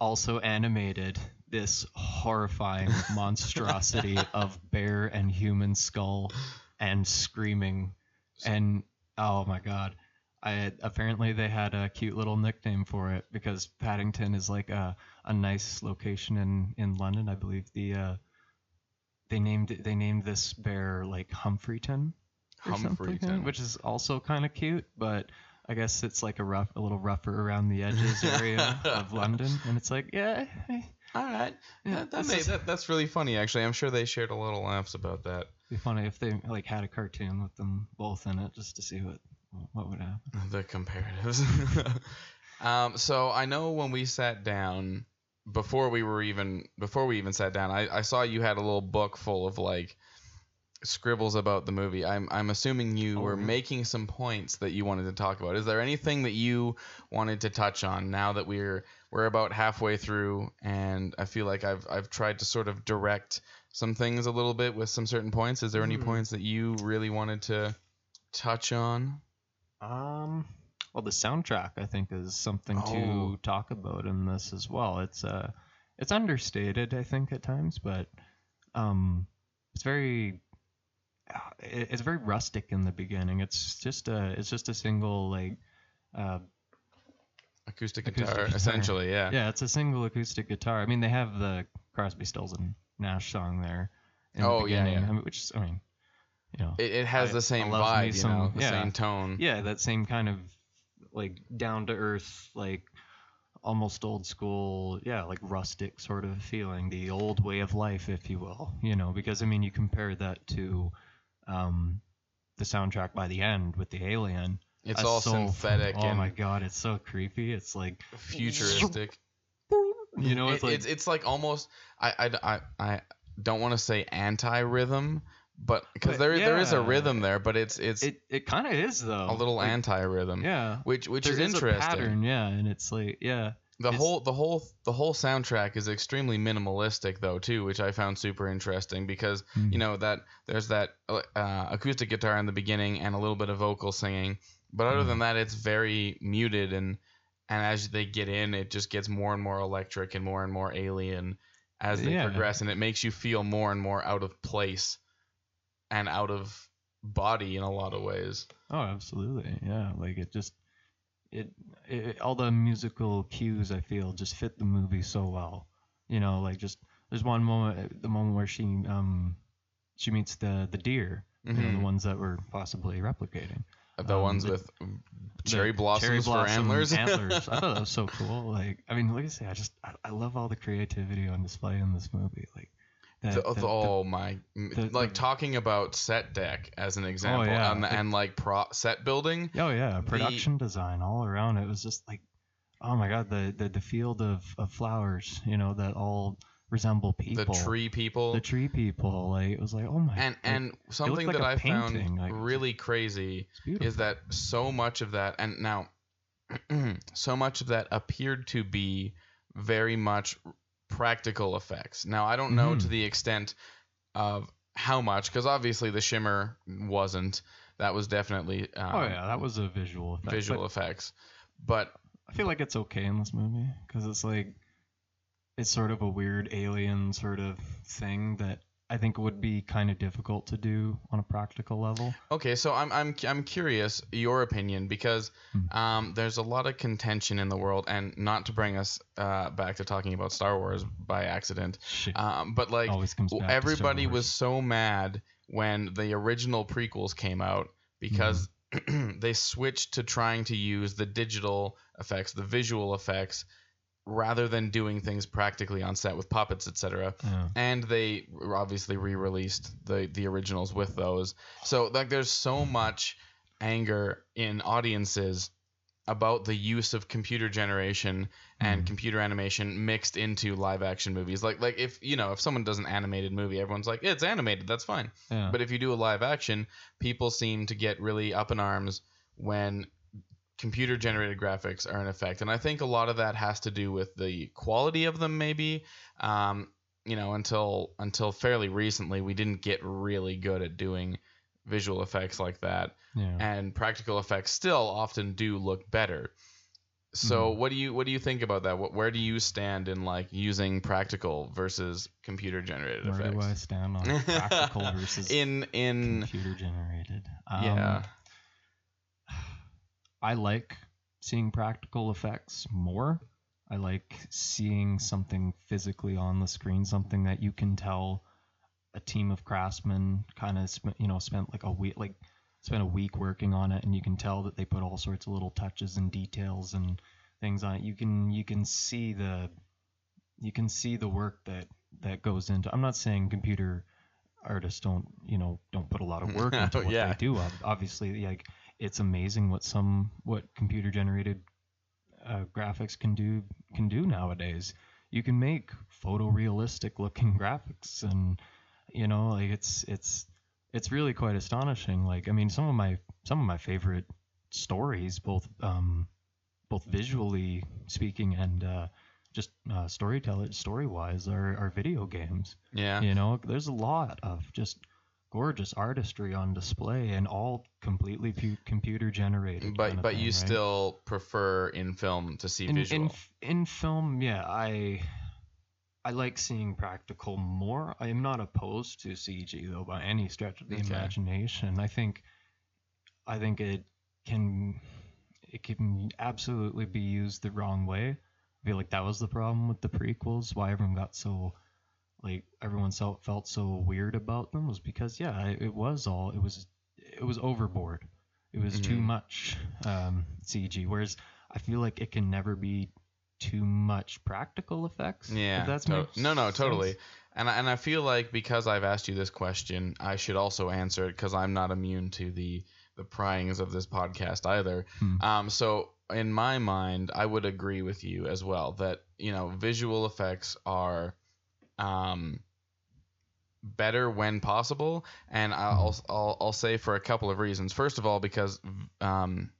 also animated this horrifying monstrosity of bear and human skull and screaming. And oh my god. I apparently they had a cute little nickname for it because Paddington is like a, a nice location in, in London I believe. The uh, they named it, they named this bear like Humphreyton Humphreyton. which is also kind of cute, but I guess it's like a rough, a little rougher around the edges area of London, and it's like, yeah, All right. yeah, that, that that's really funny, actually. I'm sure they shared a little laughs about that. be funny if they like had a cartoon with them both in it, just to see what what would happen. The comparatives. um, so I know when we sat down, before we were even before we even sat down, I, I saw you had a little book full of like scribbles about the movie. I'm I'm assuming you Oh, were making some points that you wanted to talk about. Is there anything that you wanted to touch on now that we're we're about halfway through and I feel like I've I've tried to sort of direct some things a little bit with some certain points. Is there any Hmm. points that you really wanted to touch on? Um, well, the soundtrack I think is something Oh. to talk about in this as well. It's uh, it's understated I think at times, but um, it's very it's very rustic in the beginning. It's just a it's just a single like uh, Acoustic, Acoustic guitar, guitar. essentially, yeah. yeah, it's a single acoustic guitar. I mean, they have the Crosby, Stills, and Nash song there. in the Oh, yeah, yeah. I mean, which I mean, you know, It, it has I- the same vibe, you some- know, the yeah. same tone. yeah, that same kind of like down to earth, like almost old school, yeah, like rustic sort of feeling, the old way of life, if you will, you know, because I mean, you compare that to um, the soundtrack by the end with the alien. It's all so- synthetic Oh and my god, it's so creepy. It's like futuristic. you know, It- it's like it's it's like almost I I, I, I don't want to say anti rhythm, but because there there is a rhythm there, but it's it's it, it kind of is though. a little Like, anti rhythm, Yeah. which which is is a interesting. pattern, yeah, and it's like yeah. The It's- whole the whole the whole soundtrack is extremely minimalistic though too, which I found super interesting because Mm. you know that there's that uh, acoustic guitar in the beginning and a little bit of vocal singing, but other Mm. than that, it's very muted and and as they get in, it just gets more and more electric and more and more alien as they Yeah. progress, and it makes you feel more and more out of place and out of body in a lot of ways. Oh, absolutely. Yeah, like it just it, it all the musical cues I feel just fit the movie so well. You know, like just there's one moment the moment where she um she meets the the deer, you know, the Mhm. ones that were possibly replicating. The Um, ones the- with cherry blossoms cherry for antlers. antlers. I thought that was so cool. Like, I mean, like I say, I just I, I love all the creativity on display in this movie. Like, The- the- the- oh my! like talking about set deck as an example, oh, yeah, and, like- and like pro set building. Oh yeah, production design all around. It was just like, oh my god, the the, the field of, of flowers, you know, that all resemble people. the tree people, The tree people. Like it was like, oh my. and like, and something like that I found like, really crazy is that so much of that, and now, so much of that appeared to be very much practical effects. Now I don't know to Mhm. the extent of how much, because obviously the shimmer wasn't. That was definitely um, oh yeah, that was a visual effect. visual but effects, but I feel like it's okay in this movie because it's like, it's sort of a weird alien sort of thing that I think it would be kind of difficult to do on a practical level. Okay, so I'm I'm I'm curious your opinion because Hmm. um, there's a lot of contention in the world, and not to bring us uh, back to talking about Star Wars by accident, um, but like Always comes back. to Star everybody was so mad when the original prequels came out because Mm-hmm. they switched to trying to use the digital effects, the visual effects, rather than doing things practically on set with puppets, etc Yeah. and they obviously re-released the the originals with those. So like there's so much anger in audiences about the use of computer generation and Mhm. computer animation mixed into live action movies. Like like if you know if someone does an animated movie, everyone's like it's animated, that's fine. Yeah. But if you do a live action, people seem to get really up in arms when computer generated graphics are in effect. And I think a lot of that has to do with the quality of them maybe. Um, you know, until until fairly recently we didn't get really good at doing visual effects like that. yeah. And practical effects still often do look better. So Mhm. what do you what do you think about that? What, where do you stand in like using practical versus computer generated Where effects? do I stand on practical versus in in computer generated? Um, yeah I like seeing practical effects more. I like seeing something physically on the screen, something that you can tell a team of craftsmen kind of you know spent like a week like spent a week working on it and you can tell that they put all sorts of little touches and details and things on it. You can you can see the you can see the work that that goes into. I'm not saying computer artists don't you know don't put a lot of work oh, into what Yeah. they do. Obviously, like it's amazing what some what computer generated uh, graphics can do can do nowadays. You can make photorealistic looking graphics, and you know, like it's it's it's really quite astonishing. Like I mean, some of my some of my favorite stories, both um, both visually speaking and uh, just uh, storyteller story wise, are, are video games. yeah You know, there's a lot of just gorgeous artistry on display and all completely pu- computer generated. But but thing, you right? still prefer in film to see in, visual. in in film, yeah, I I like seeing practical more. I am not opposed to CG though by any stretch of the Okay. imagination. I think I think it can it can absolutely be used the wrong way. I feel like that was the problem with the prequels. Why everyone got so like everyone felt felt so weird about them was because yeah, it, it was all it was it was overboard. It was too Mhm. much um, CG. Whereas I feel like it can never be too much practical effects. Yeah. that's to- no, no, totally. sense. And I, and I feel like because I've asked you this question, I should also answer it because I'm not immune to the the pryings of this podcast either. Hmm. Um, so in my mind, I would agree with you as well that you know visual effects are um, better when possible, and I'll, I'll I'll say for a couple of reasons. First of all, because um,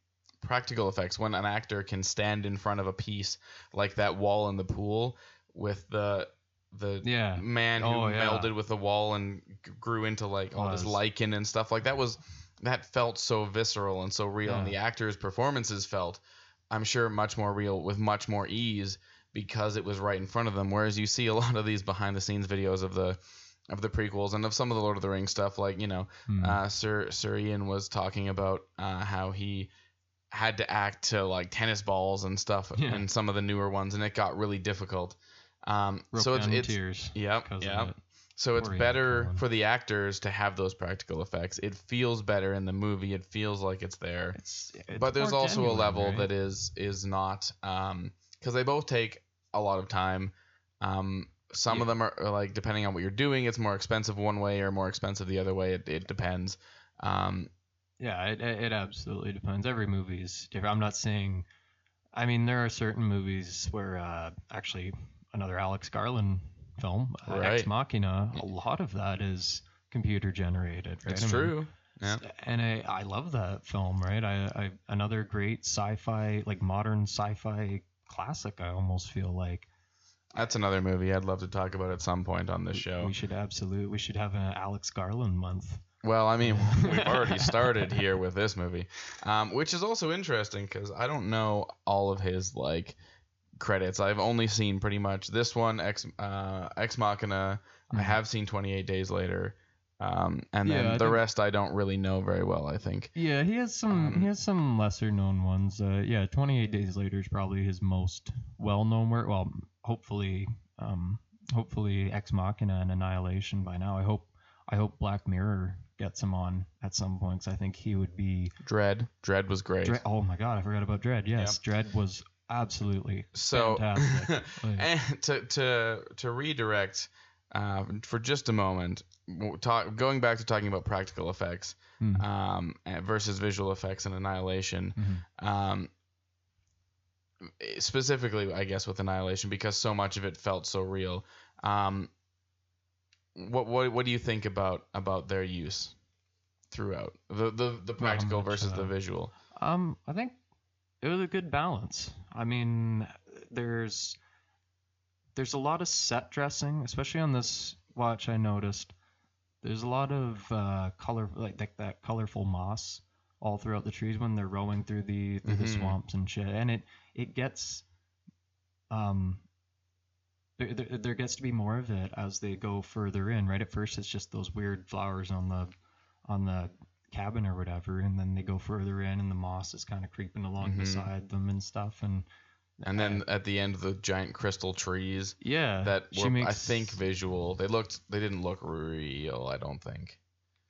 practical effects when an actor can stand in front of a piece like that wall in the pool with the the Yeah. man who Oh, yeah. melded with the wall and grew into like all this lichen and stuff like that was that felt so visceral and so real and the actors performances felt i'm sure much more real with much more ease because it was right in front of them whereas you see a lot of these behind the scenes videos of the of the prequels and of some of the lord of the rings stuff like you know Hmm. uh, Sir Sir Ian was talking about uh, how he had to act to like tennis balls and stuff Yeah. in some of the newer ones, and it got really difficult. Um, Broke so it's it's tears. yep because yep. it. So it's better for the actors to have those practical effects. It feels better in the movie. It feels like it's there. It's, it's but there's also a level right? that is is not because they both take a lot of time. Um, some of them are, are like depending on what you're doing, it's more expensive one way or more expensive the other way. It, it depends. Um, Yeah, it, it it absolutely depends. Every movie is different. I'm not saying. I mean, there are certain movies where uh, actually another Alex Garland film, uh, Right. Ex Machina, a lot of that is computer generated. Right? it's I mean, true. Yeah. and I, I love that film, right? I, I another great sci-fi, like modern sci-fi classic. I almost feel like That's another movie I'd love to talk about at some point on this show. we should absolutely we should have an Alex Garland month. Well, I mean, we've already started here with this movie, um, which is also interesting because I don't know all of his like credits. I've only seen pretty much this one, Ex uh, Ex Machina. I Mhm. have seen 28 Days Later, um, and then I the think- rest I don't really know very well. I think. Yeah, he has some Um, he has some lesser known ones. Uh, yeah, 28 Days Later is probably his most well known work. Well, hopefully, um, hopefully Ex Machina and Annihilation by now. I hope I hope Black Mirror gets him on at some point because I think he would be. Dredd. Dredd was great. Dredd, oh my god, I forgot about Dredd. Yes, Dredd was absolutely so fantastic. And to to to redirect uh, for just a moment talk, going back to talking about practical effects Mhm. um, versus visual effects and annihilation Mhm. um, specifically i guess with annihilation because so much of it felt so real um, what, what what do you think about about their use throughout the the, the practical much, versus the uh, visual Um, I think it was a good balance. I mean, there's there's a lot of set dressing, especially on this watch. I noticed there's a lot of uh, color, like, like that colorful moss all throughout the trees when they're rowing through the through the Mhm. swamps and shit, and it it gets um. There, there, there gets to be more of it as they go further in, right? At first, it's just those weird flowers on the on the cabin or whatever, and then they go further in, and the moss is kind of creeping along Mhm. beside them and stuff. And and then at the end the giant crystal trees yeah, that she were makes, I think visual. They looked they didn't look real, I don't think.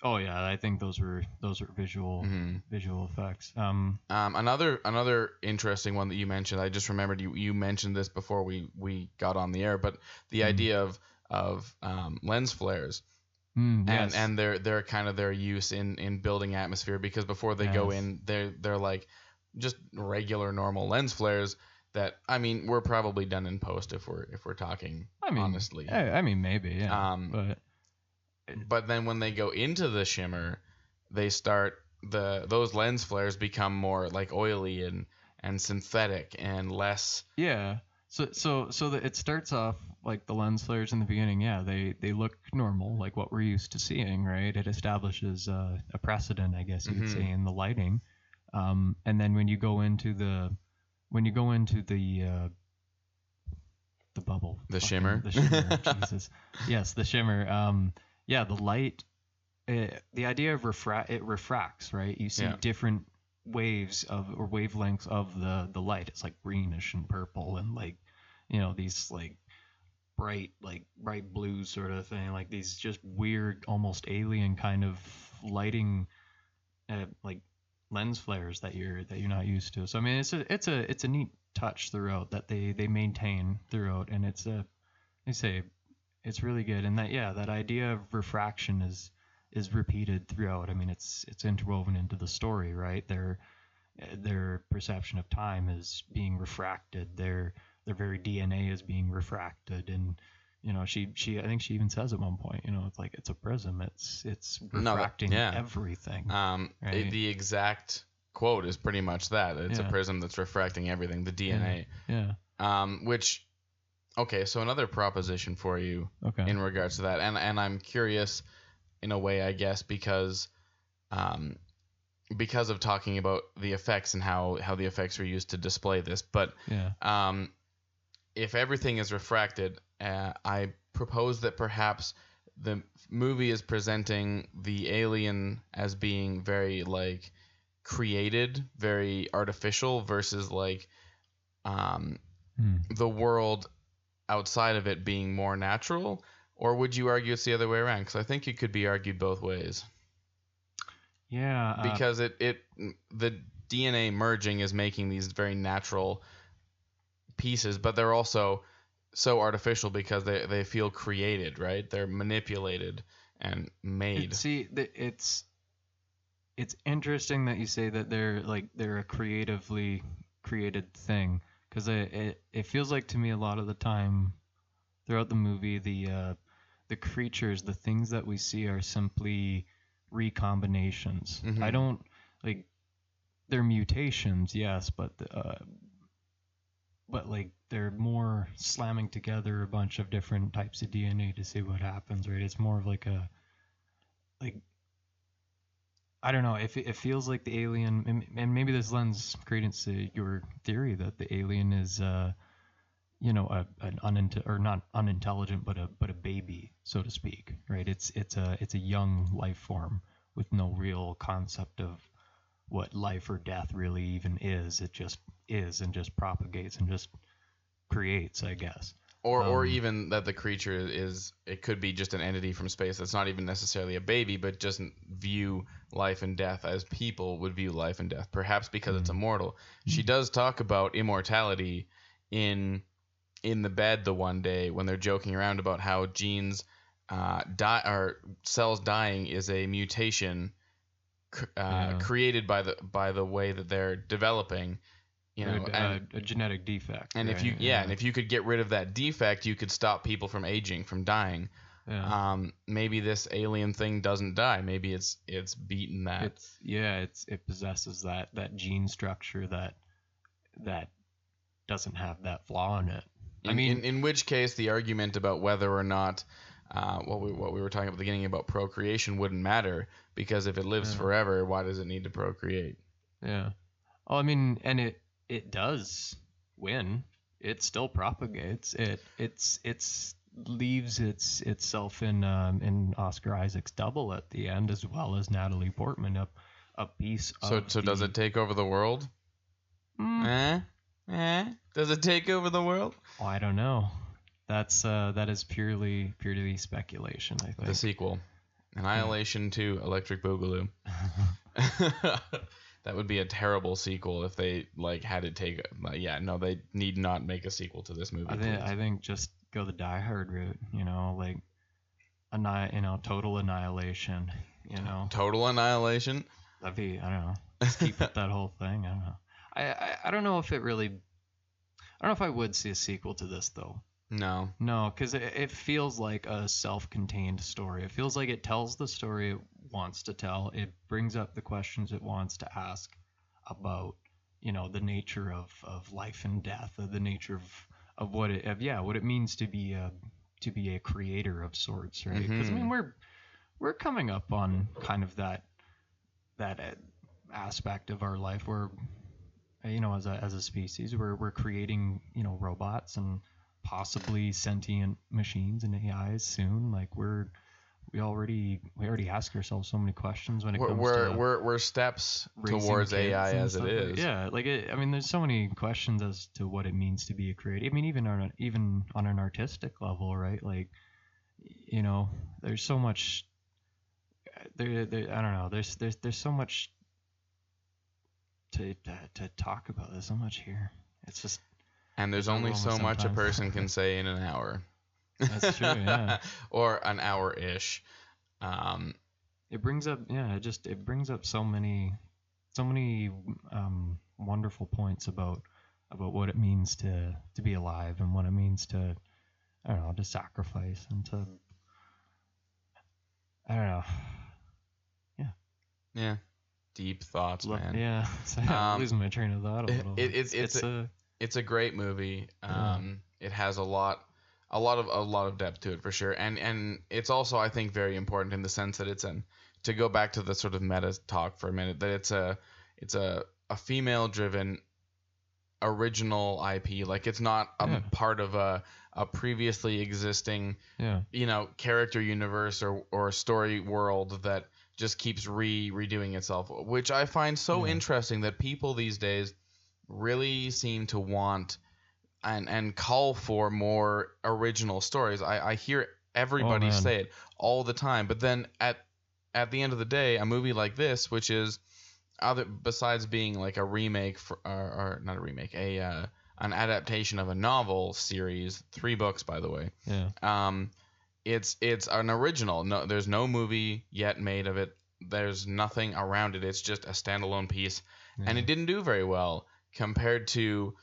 Oh yeah, I think those were those were visual Mhm. visual effects. Um, Um, another another interesting one that you mentioned, I just remembered you you mentioned this before we we got on the air, but the Mhm. idea of of um, lens flares mm, and yes. and their their kind of their use in in building atmosphere because before they go in they're they're like just regular normal lens flares that I mean we're probably done in post if we're if we're talking I mean, honestly. I, I mean maybe yeah, Um, but but then when they go into the shimmer they start the those lens flares become more like oily and and synthetic and less yeah. So so so that it starts off like the lens flares in the beginning, yeah, they they look normal, like what we're used to seeing, right? It establishes uh, a precedent, I guess you could Mhm. say, in the lighting. Um, and then when you go into the when you go into the uh, the bubble, The fucking- shimmer? the shimmer, Jesus, yes, the shimmer. Um, yeah, the light. It, the idea of refract it refracts, right? You see Yeah. different waves of or wavelengths of the the light. It's like greenish and purple and like you know these like bright like bright blue sort of thing like these just weird almost alien kind of lighting uh, like lens flares that you're that you're not used to. So i mean it's a it's a it's a neat touch throughout that they they maintain throughout and it's a they say it's really good. And that yeah that idea of refraction is is repeated throughout. I mean it's it's interwoven into the story right? Their their perception of time is being refracted. Their their very dna is being refracted. And you know she she i think she even says at one point you know it's like it's a prism it's it's No, refracting yeah. everything Um, Right. the exact quote is pretty much that. It's Yeah. a prism that's refracting everything, the DNA. yeah Um, which, okay, so another proposition for you okay in regards to that, and and I'm curious, in a way, I guess, because, um, because of talking about the effects and how how the effects are used to display this, but yeah um, if everything is refracted, uh, I propose that perhaps the movie is presenting the alien as being very like created, very artificial, versus like um, Hmm. the world outside of it being more natural. Or would you argue it's the other way around? Because I think it could be argued both ways. yeah uh, Because it, it the DNA merging is making these very natural pieces, but they're also so artificial because they, they feel created, right? They're manipulated and made. See, it's it's interesting that you say that they're like they're a creatively created thing because it, it it feels like to me a lot of the time throughout the movie the uh, the creatures the things that we see are simply recombinations. Mhm. I don't like they're mutations, yes, but uh, but like they're more slamming together a bunch of different types of DNA to see what happens, right? It's more of like a like I don't know. If it, it feels like the alien, and- and maybe this lends credence to your theory that the alien is, uh, you know, a, an unint or not unintelligent, but a but a baby, so to speak, right? It's it's a it's a young life form with no real concept of what life or death really even is. It just is and just propagates and just creates, I guess. or or um, even that the creature is it could be just an entity from space that's not even necessarily a baby, but doesn't view life and death as people would view life and death. Perhaps because it's Mhm. immortal. She does talk about immortality in in the bed the one day when they're joking around about how genes uh, die or cells dying is a mutation uh, Yeah. created by the by the way that they're developing. You know, a, and, a, a genetic defect. and if you right? yeah, and if you could get rid of that defect, you could stop people from aging, from dying. yeah. Um, maybe this alien thing doesn't die. Maybe it's it's beaten that. it's yeah it's it possesses that that gene structure that that doesn't have that flaw in it In, I mean- in, in which case, the argument about whether or not uh, what we what we were talking at the beginning about procreation wouldn't matter because if it lives Yeah. forever, why does it need to procreate? yeah oh i mean and it it does win it still propagates it it's it's leaves its itself in um in oscar isaac's double at the end as well as natalie portman a, a piece So of so does it take over the world? Mm, Eh? Eh? Does it take over the world? oh, i don't know that's uh that is purely purely speculation i think The sequel, Annihilation to Electric Boogaloo. that would be a terrible sequel if they like had to take. Like, yeah, no, they need not make a sequel to this movie. I think. I think just go the Die Hard route. You know, like anni- you know, total annihilation. You know, Total Annihilation. that'd be I don't know. Just keep with that whole thing. I don't know. I, I I don't know if it really. I don't know if I would see a sequel to this though. No. No, because it, it feels like a self-contained story. It feels like it tells the story it wants to tell. It brings up the questions it wants to ask about, you know, the nature of, of life and death, of the nature of, of what it of yeah what it means to be a to be a creator of sorts, right? Because I mean Mhm. we're we're coming up on kind of that that uh, aspect of our life where you know as a as a species we're we're creating you know robots and possibly sentient machines and AIs soon. Like we're we already we already ask ourselves so many questions when it We're comes we're, to we're we're steps towards AI as it stuff like- yeah, like it, I mean, there's so many questions as to what it means to be a creator. I mean, even on even on an artistic level, right? Like, you know, there's so much. There, there I don't know. There's there's there's so much to to, to talk about. There's so much here. It's just And there's only so overwhelming much a person can say in an hour. That's true, yeah. or an hour ish. Um, it brings up yeah it just it brings up so many so many um, wonderful points about about what it means to to be alive and what it means to I don't know to sacrifice and to I don't know yeah. Yeah. Deep thoughts, man. yeah so Um, I'm losing my train of thought a little it- it's- it's, it's a It's a great movie. Yeah. Um, it has a lot a lot of a lot of depth to it for sure. And and it's also I think very important in the sense that it's an to go back to the sort of meta talk for a minute that it's a it's a a female driven original IP. Like it's not a Yeah. part of a a previously existing yeah you know character universe or or story world that just keeps re redoing itself which i find so Yeah. interesting that people these days really seem to want and and call for more original stories i i hear everybody man. say it all the time but then at at the end of the day a movie like this which is other besides being like a remake for or, or not a remake a uh, an adaptation of a novel series three books by the way yeah um, it's it's an original. No, there's no movie yet made of it. There's nothing around it. It's just a standalone piece, and it didn't do very well compared to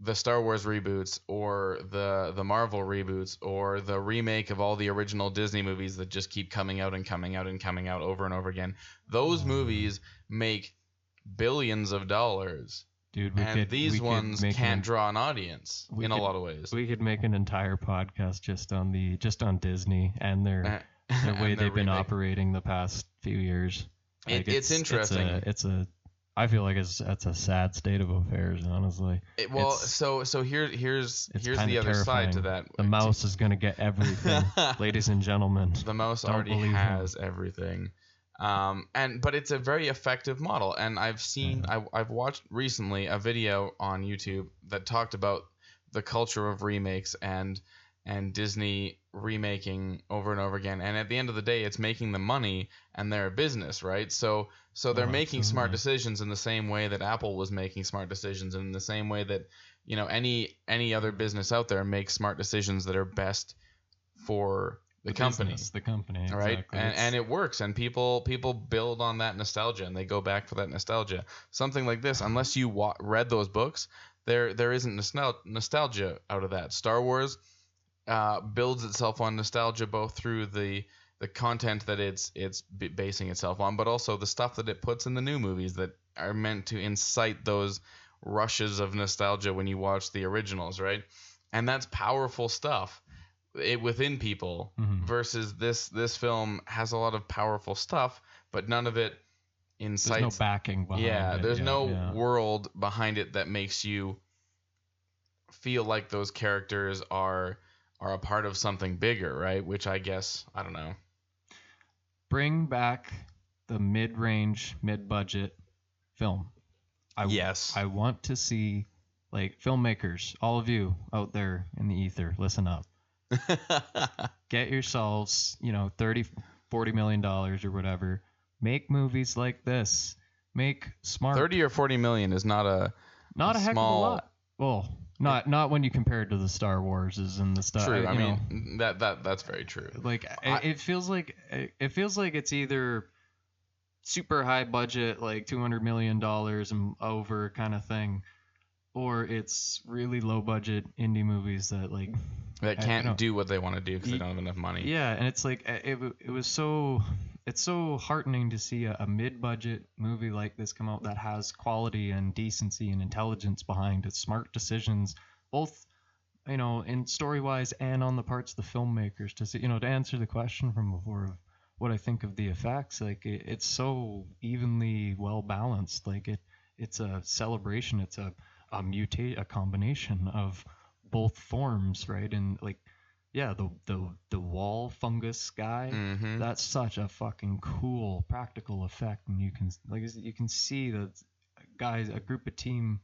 the Star Wars reboots or the the Marvel reboots or the remake of all the original Disney movies that just keep coming out and coming out and coming out over and over again. Those Mm. movies make billions of dollars, dude we and could, these ones can't an- draw an audience in a lot of ways. we could make an entire podcast just on the just on Disney and their Uh, the way they've been operating the past few years. It- it's interesting. It's a, it's a I feel like it's it's a sad state of affairs, honestly. It, well, It's- so so here here's here's the other side to that. The mouse is gonna get everything, ladies and gentlemen. The mouse Don't already believe him. has everything. Um, and but it's a very effective model, and I've seen I, I've watched recently a video on YouTube that talked about the culture of remakes and and Disney remaking over and over again. And at the end of the day, it's making them money, and they're a business, right? So so they're Oh, making smart mm-hmm. decisions in the same way that Apple was making smart decisions, and in the same way that you know any any other business out there makes smart decisions that are best for the, company business, the company, right exactly. and, and it works and people people build on that nostalgia and they go back for that nostalgia something like this unless you wa- read those books there there isn't nostal- nostalgia out of that star wars uh, builds itself on nostalgia both through the the content that it's it's b- basing itself on but also the stuff that it puts in the new movies that are meant to incite those rushes of nostalgia when you watch the originals right and that's powerful stuff it within people Mhm. versus this this film has a lot of powerful stuff but none of it incites. there's no backing behind yeah it. there's yeah, no yeah. world behind it that makes you feel like those characters are are a part of something bigger right which i guess i don't know Bring back the mid-range, mid-budget film. I, Yes. I want to see like filmmakers, all of you out there in the ether, listen up. Get yourselves, you know, 30 40 million dollars or whatever. Make movies like this. Make smart 30 or 40 million is not a not a heck small- of a lot. Well, not not when you compare it to the Star Warses and the stuff. true i know, mean that that that's very true. Like I- it, feels like it feels like it's either super high budget, like 200 million dollars and over kind of thing, or it's really low budget indie movies that like that I- I can't don't- what they want to do because they don't have enough money. Yeah, and it's like it, it was so it's so heartening to see a, a mid-budget movie like this come out that has quality and decency and intelligence behind it, smart decisions, both you know, in story wise and on the parts of the filmmakers to see, you know, to answer the question from before of what I think of the effects, like it, it's so evenly well balanced. Like it, it's a celebration. It's a a mutate, a combination of both forms, right? And like, yeah, the the the wall fungus guy. hmm That's such a fucking cool practical effect, and you can like you can see that guys, a group of team,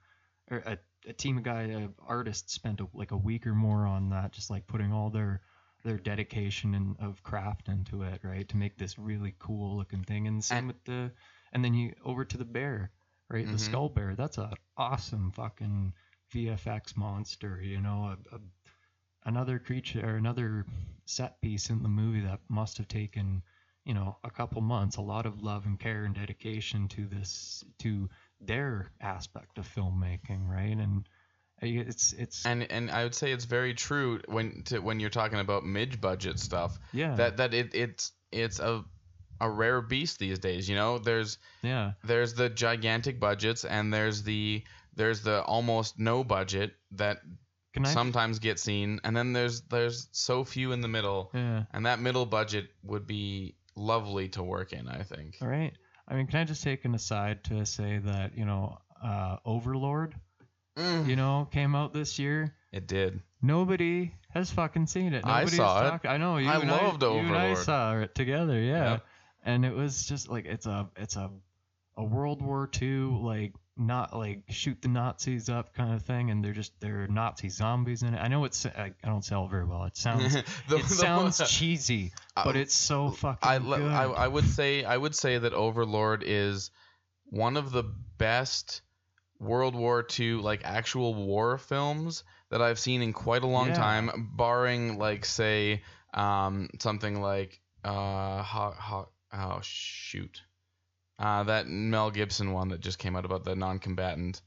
or a, a team of guy uh, artists spent a, like a week or more on that, just like putting all their their dedication and of craft into it, right, to make this really cool looking thing. And same And- with the, and then you over to the bear, right, Mhm. the skull bear. That's a awesome fucking VFX monster, you know, a, a another creature or another set piece in the movie that must have taken you know a couple months a lot of love and care and dedication to this to their aspect of filmmaking right? And it's it's And and I would say it's very true when to, when you're talking about mid budget stuff. Yeah. That that it it's it's a a rare beast these days. You know, there's yeah. there's the gigantic budgets and there's the there's the almost no budget that sometimes get seen and then there's there's so few in the middle yeah and that middle budget would be lovely to work in i think all right I mean can I just take an aside to say that you know uh Overlord Mm, you know came out this year it did Nobody has fucking seen it. I Nobody's saw it. I know you I and loved I, you and I saw it together, yeah. Yep. And it was just like it's a it's a a World War II like not like shoot the Nazis up kind of thing, and they're just they're Nazi zombies in it. I know it's I, I don't sell it very well. It sounds The- it the- sounds cheesy, but Uh, it's so fucking I, good. I I would say I would say that Overlord is one of the best World War II like actual war films that I've seen in quite a long Yeah. time, barring like say um, something like uh ho, ho, oh shoot uh, that Mel Gibson one that just came out about the non-combatant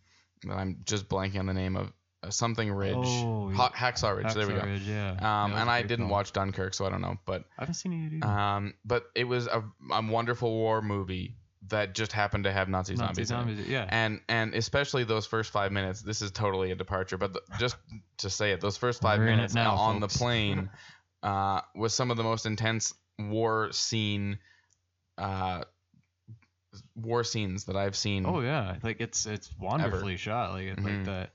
I'm just blanking on the name of uh, something Ridge Oh, ha- Hacksaw Ridge there we go Ridge, yeah. um, Yeah, and I didn't watch Dunkirk so I don't know but I haven't seen it either. um, but it was a, a wonderful war movie that just happened to have Nazi, Nazi zombies. zombies, yeah. And and especially those first five minutes. This is totally a departure, but the, just to say it, those first 5 We're minutes now, on folks. the plane uh, was some of the most intense war scene, uh, war scenes that I've seen. Oh yeah, like it's it's wonderfully shot. Like it, Mhm. like that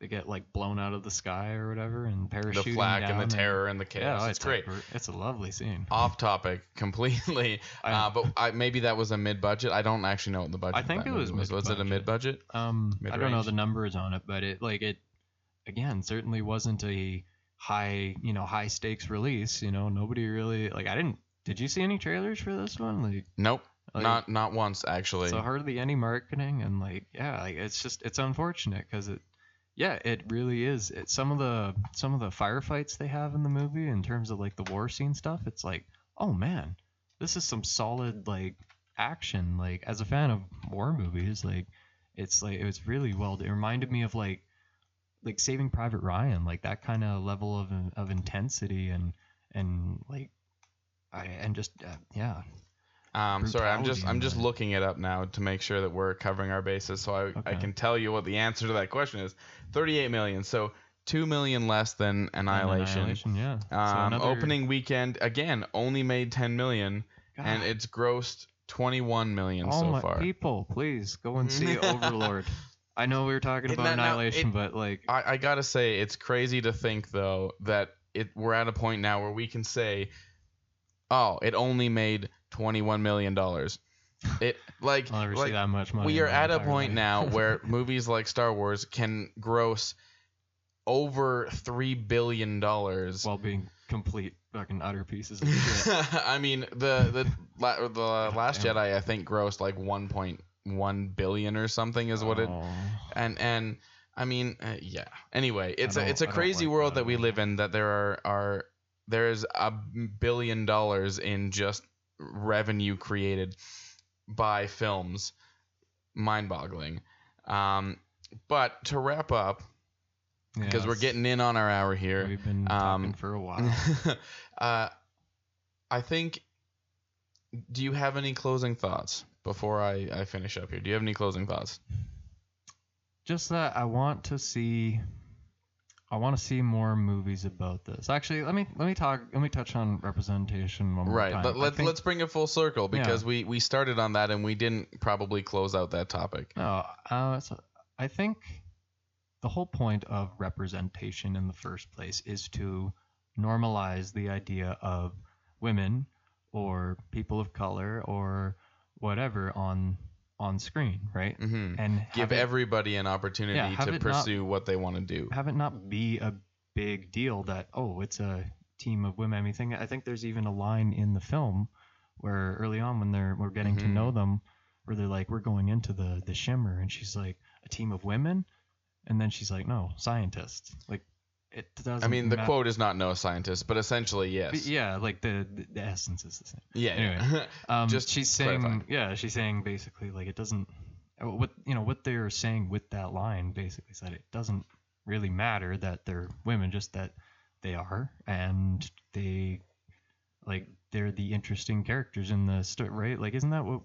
they get like blown out of the sky or whatever and the parachuting flak down and the terror and the chaos. Yeah, it's great. A, it's a lovely scene. Off topic completely, I- uh, but I, maybe that was a mid budget. I don't actually know what the budget. Was. I think it was was. Was it a mid budget? Um, I don't know the numbers on it, but it like it again certainly wasn't a high you know high stakes release. You know, nobody really like I didn't. Did you see any trailers for this one? Like, Nope. Not not once actually. so hardly any marketing and like yeah, like it's just it's unfortunate because it yeah it really is. It, some of the some of the firefights they have in the movie in terms of like the war scene stuff, it's like oh man, this is some solid like action. Like as a fan of war movies, like it's like it was really well. It reminded me of like like Saving Private Ryan, like that kind of level of of intensity and and like I and just uh, yeah Um, sorry, I'm just I'm just looking it up now to make sure that we're covering our bases, so I, I can tell you what the answer to that question is. 38 million, so two million less than Annihilation. Annihilation, yeah. So Um, another- Opening weekend again only made 10 million, and it's grossed 21 million oh so my far. people, please go and see Overlord. I know we were talking about no, no, Annihilation, it- but like I, I gotta say, it's crazy to think though that it we're at a point now where we can say, oh, it only made 21 million dollars. It like I'll never like, see that much money. we are at a point life. now where movies like Star Wars can gross over three billion dollars. while being complete fucking utter pieces of shit. I mean, the the la- the Last damn. Jedi I think grossed like 1.1 billion or something is what it Oh. and and I mean, uh, yeah. Anyway, it's a it's a I crazy like world that that we live in. That there are are there is a billion dollars in just revenue created by films. Mind-boggling. Um, but to wrap up, because we're getting in on our hour here, We've been um, talking for a while. uh, I think. Do you have any closing thoughts before I, I finish up here? Do you have any closing thoughts? Just that I want to see I want to see more movies about this. Actually, let me let me talk. Let me touch on representation one more Right. time. I let, think- let's bring it full circle Yeah. because we, we started on that and we didn't probably close out that topic. No, uh, so I think the whole point of representation in the first place is to normalize the idea of women or people of color or whatever on on screen, right? Mm-hmm. And Give it- everybody an opportunity Yeah, to it not- pursue what they want to do. have it not be a big deal that oh it's a team of women. I mean, think, I think there's even a line in the film where early on when they're we're getting to Mhm. know them, where they're like we're going into the the shimmer, and she's like a team of women, and then she's like no scientists. Like it doesn't. I mean, the quote is not no scientist, but essentially, but yes. Yeah, like the, the the essence is the same. Yeah. Anyway. Um, Just she's saying, clarifying. yeah, she's saying basically like it doesn't. uh, What you know, what they're saying with that line basically said it doesn't really matter that they're women, just that they are, and they like they're the interesting characters in the story, right? Like, isn't that what?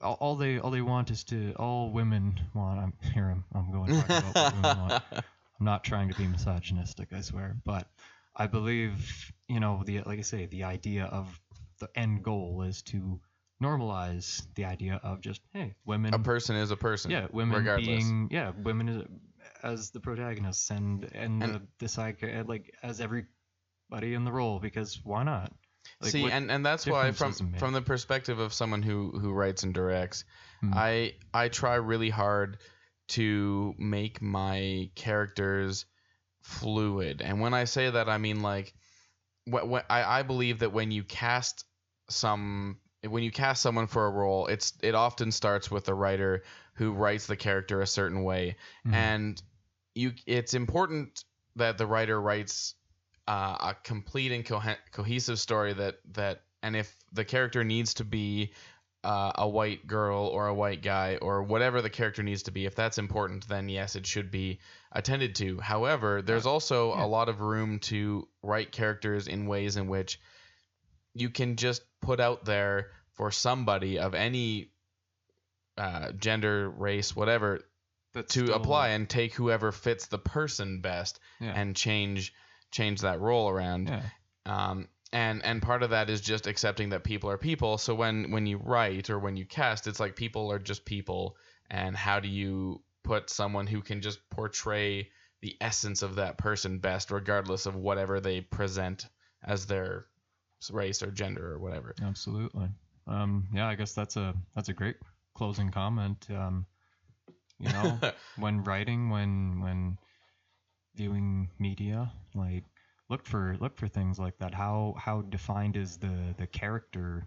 All, all they all they want is to all women want. I'm here. I'm, I'm going to talk about what women want. I'm not trying to be misogynistic, I swear, but I believe you know the like I say the idea of the end goal is to normalize the idea of just hey women a person is a person. yeah women regardless. being yeah women as, as the protagonists and and, And- the, the like as everybody in the role because why not Like, See, and, and that's why from does it make? from the perspective of someone who who writes and directs, Hmm. I I try really hard to make my characters fluid. And when I say that, I mean like, wh- wh- I I believe that when you cast some when you cast someone for a role, it's it often starts with the writer who writes the character a certain way, Mhm. and you it's important that the writer writes uh, a complete and cohe- cohesive story that that and if the character needs to be uh, a white girl or a white guy or whatever the character needs to be if that's important then yes it should be attended to however there's also yeah. a lot of room to write characters in ways in which you can just put out there for somebody of any uh, gender race whatever That's to apply and take whoever fits the person best yeah. and change change that role around yeah um, and and part of that is just accepting that people are people so when when you write or when you cast it's like people are just people and how do you put someone who can just portray the essence of that person best regardless of whatever they present as their race or gender or whatever Absolutely. Um, yeah, I guess that's a that's a great closing comment. Um, you know, when writing, when when viewing media, like look for look for things like that. How how defined is the the character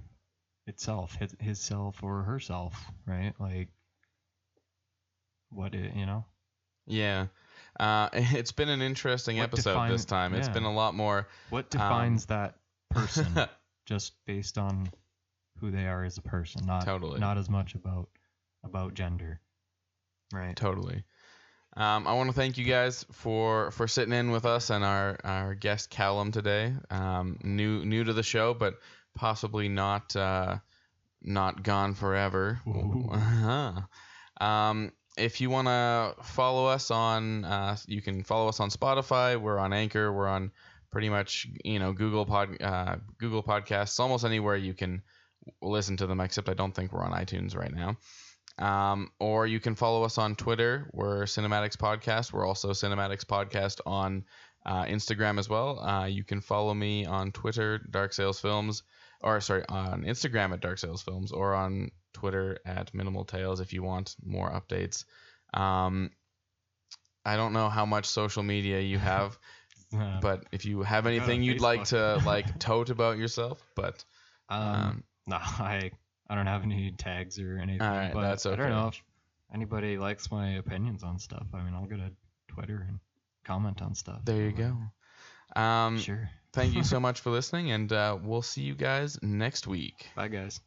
itself, his, his self or herself, right? Like what it, you know? yeah uh, it's been an interesting What episode define- this time It's been a lot more What Um, defines that person just based on who they are as a person, not Totally. not as much about about gender. Right. Totally. Um, I want to thank you guys for for sitting in with us and our our guest Callum today. Um, new new to the show, but possibly not uh, not gone forever. Uh-huh. Um, if you want to follow us on, uh, you can follow us on Spotify. We're on Anchor. We're on pretty much you know Google pod uh, Google Podcasts. Almost anywhere you can listen to them, except I don't think we're on iTunes right now. Um, or you can follow us on Twitter. We're Cinematics Podcast. We're also Cinematics Podcast on uh, Instagram as well. Uh, you can follow me on Twitter, Dark Sales Films, or sorry, on Instagram at Dark Sales Films, or on Twitter at Minimal Tales if you want more updates. Um, I don't know how much social media you have, Uh, but if you have I got a anything you'd like to like tote about yourself, but um, um, no, I I don't have any tags or anything. Alright, but that's I don't know if anybody likes my opinions on stuff. I mean, I'll go to Twitter and comment on stuff. there you go. Um, Sure. thank you so much for listening, and uh, we'll see you guys next week. Bye, guys.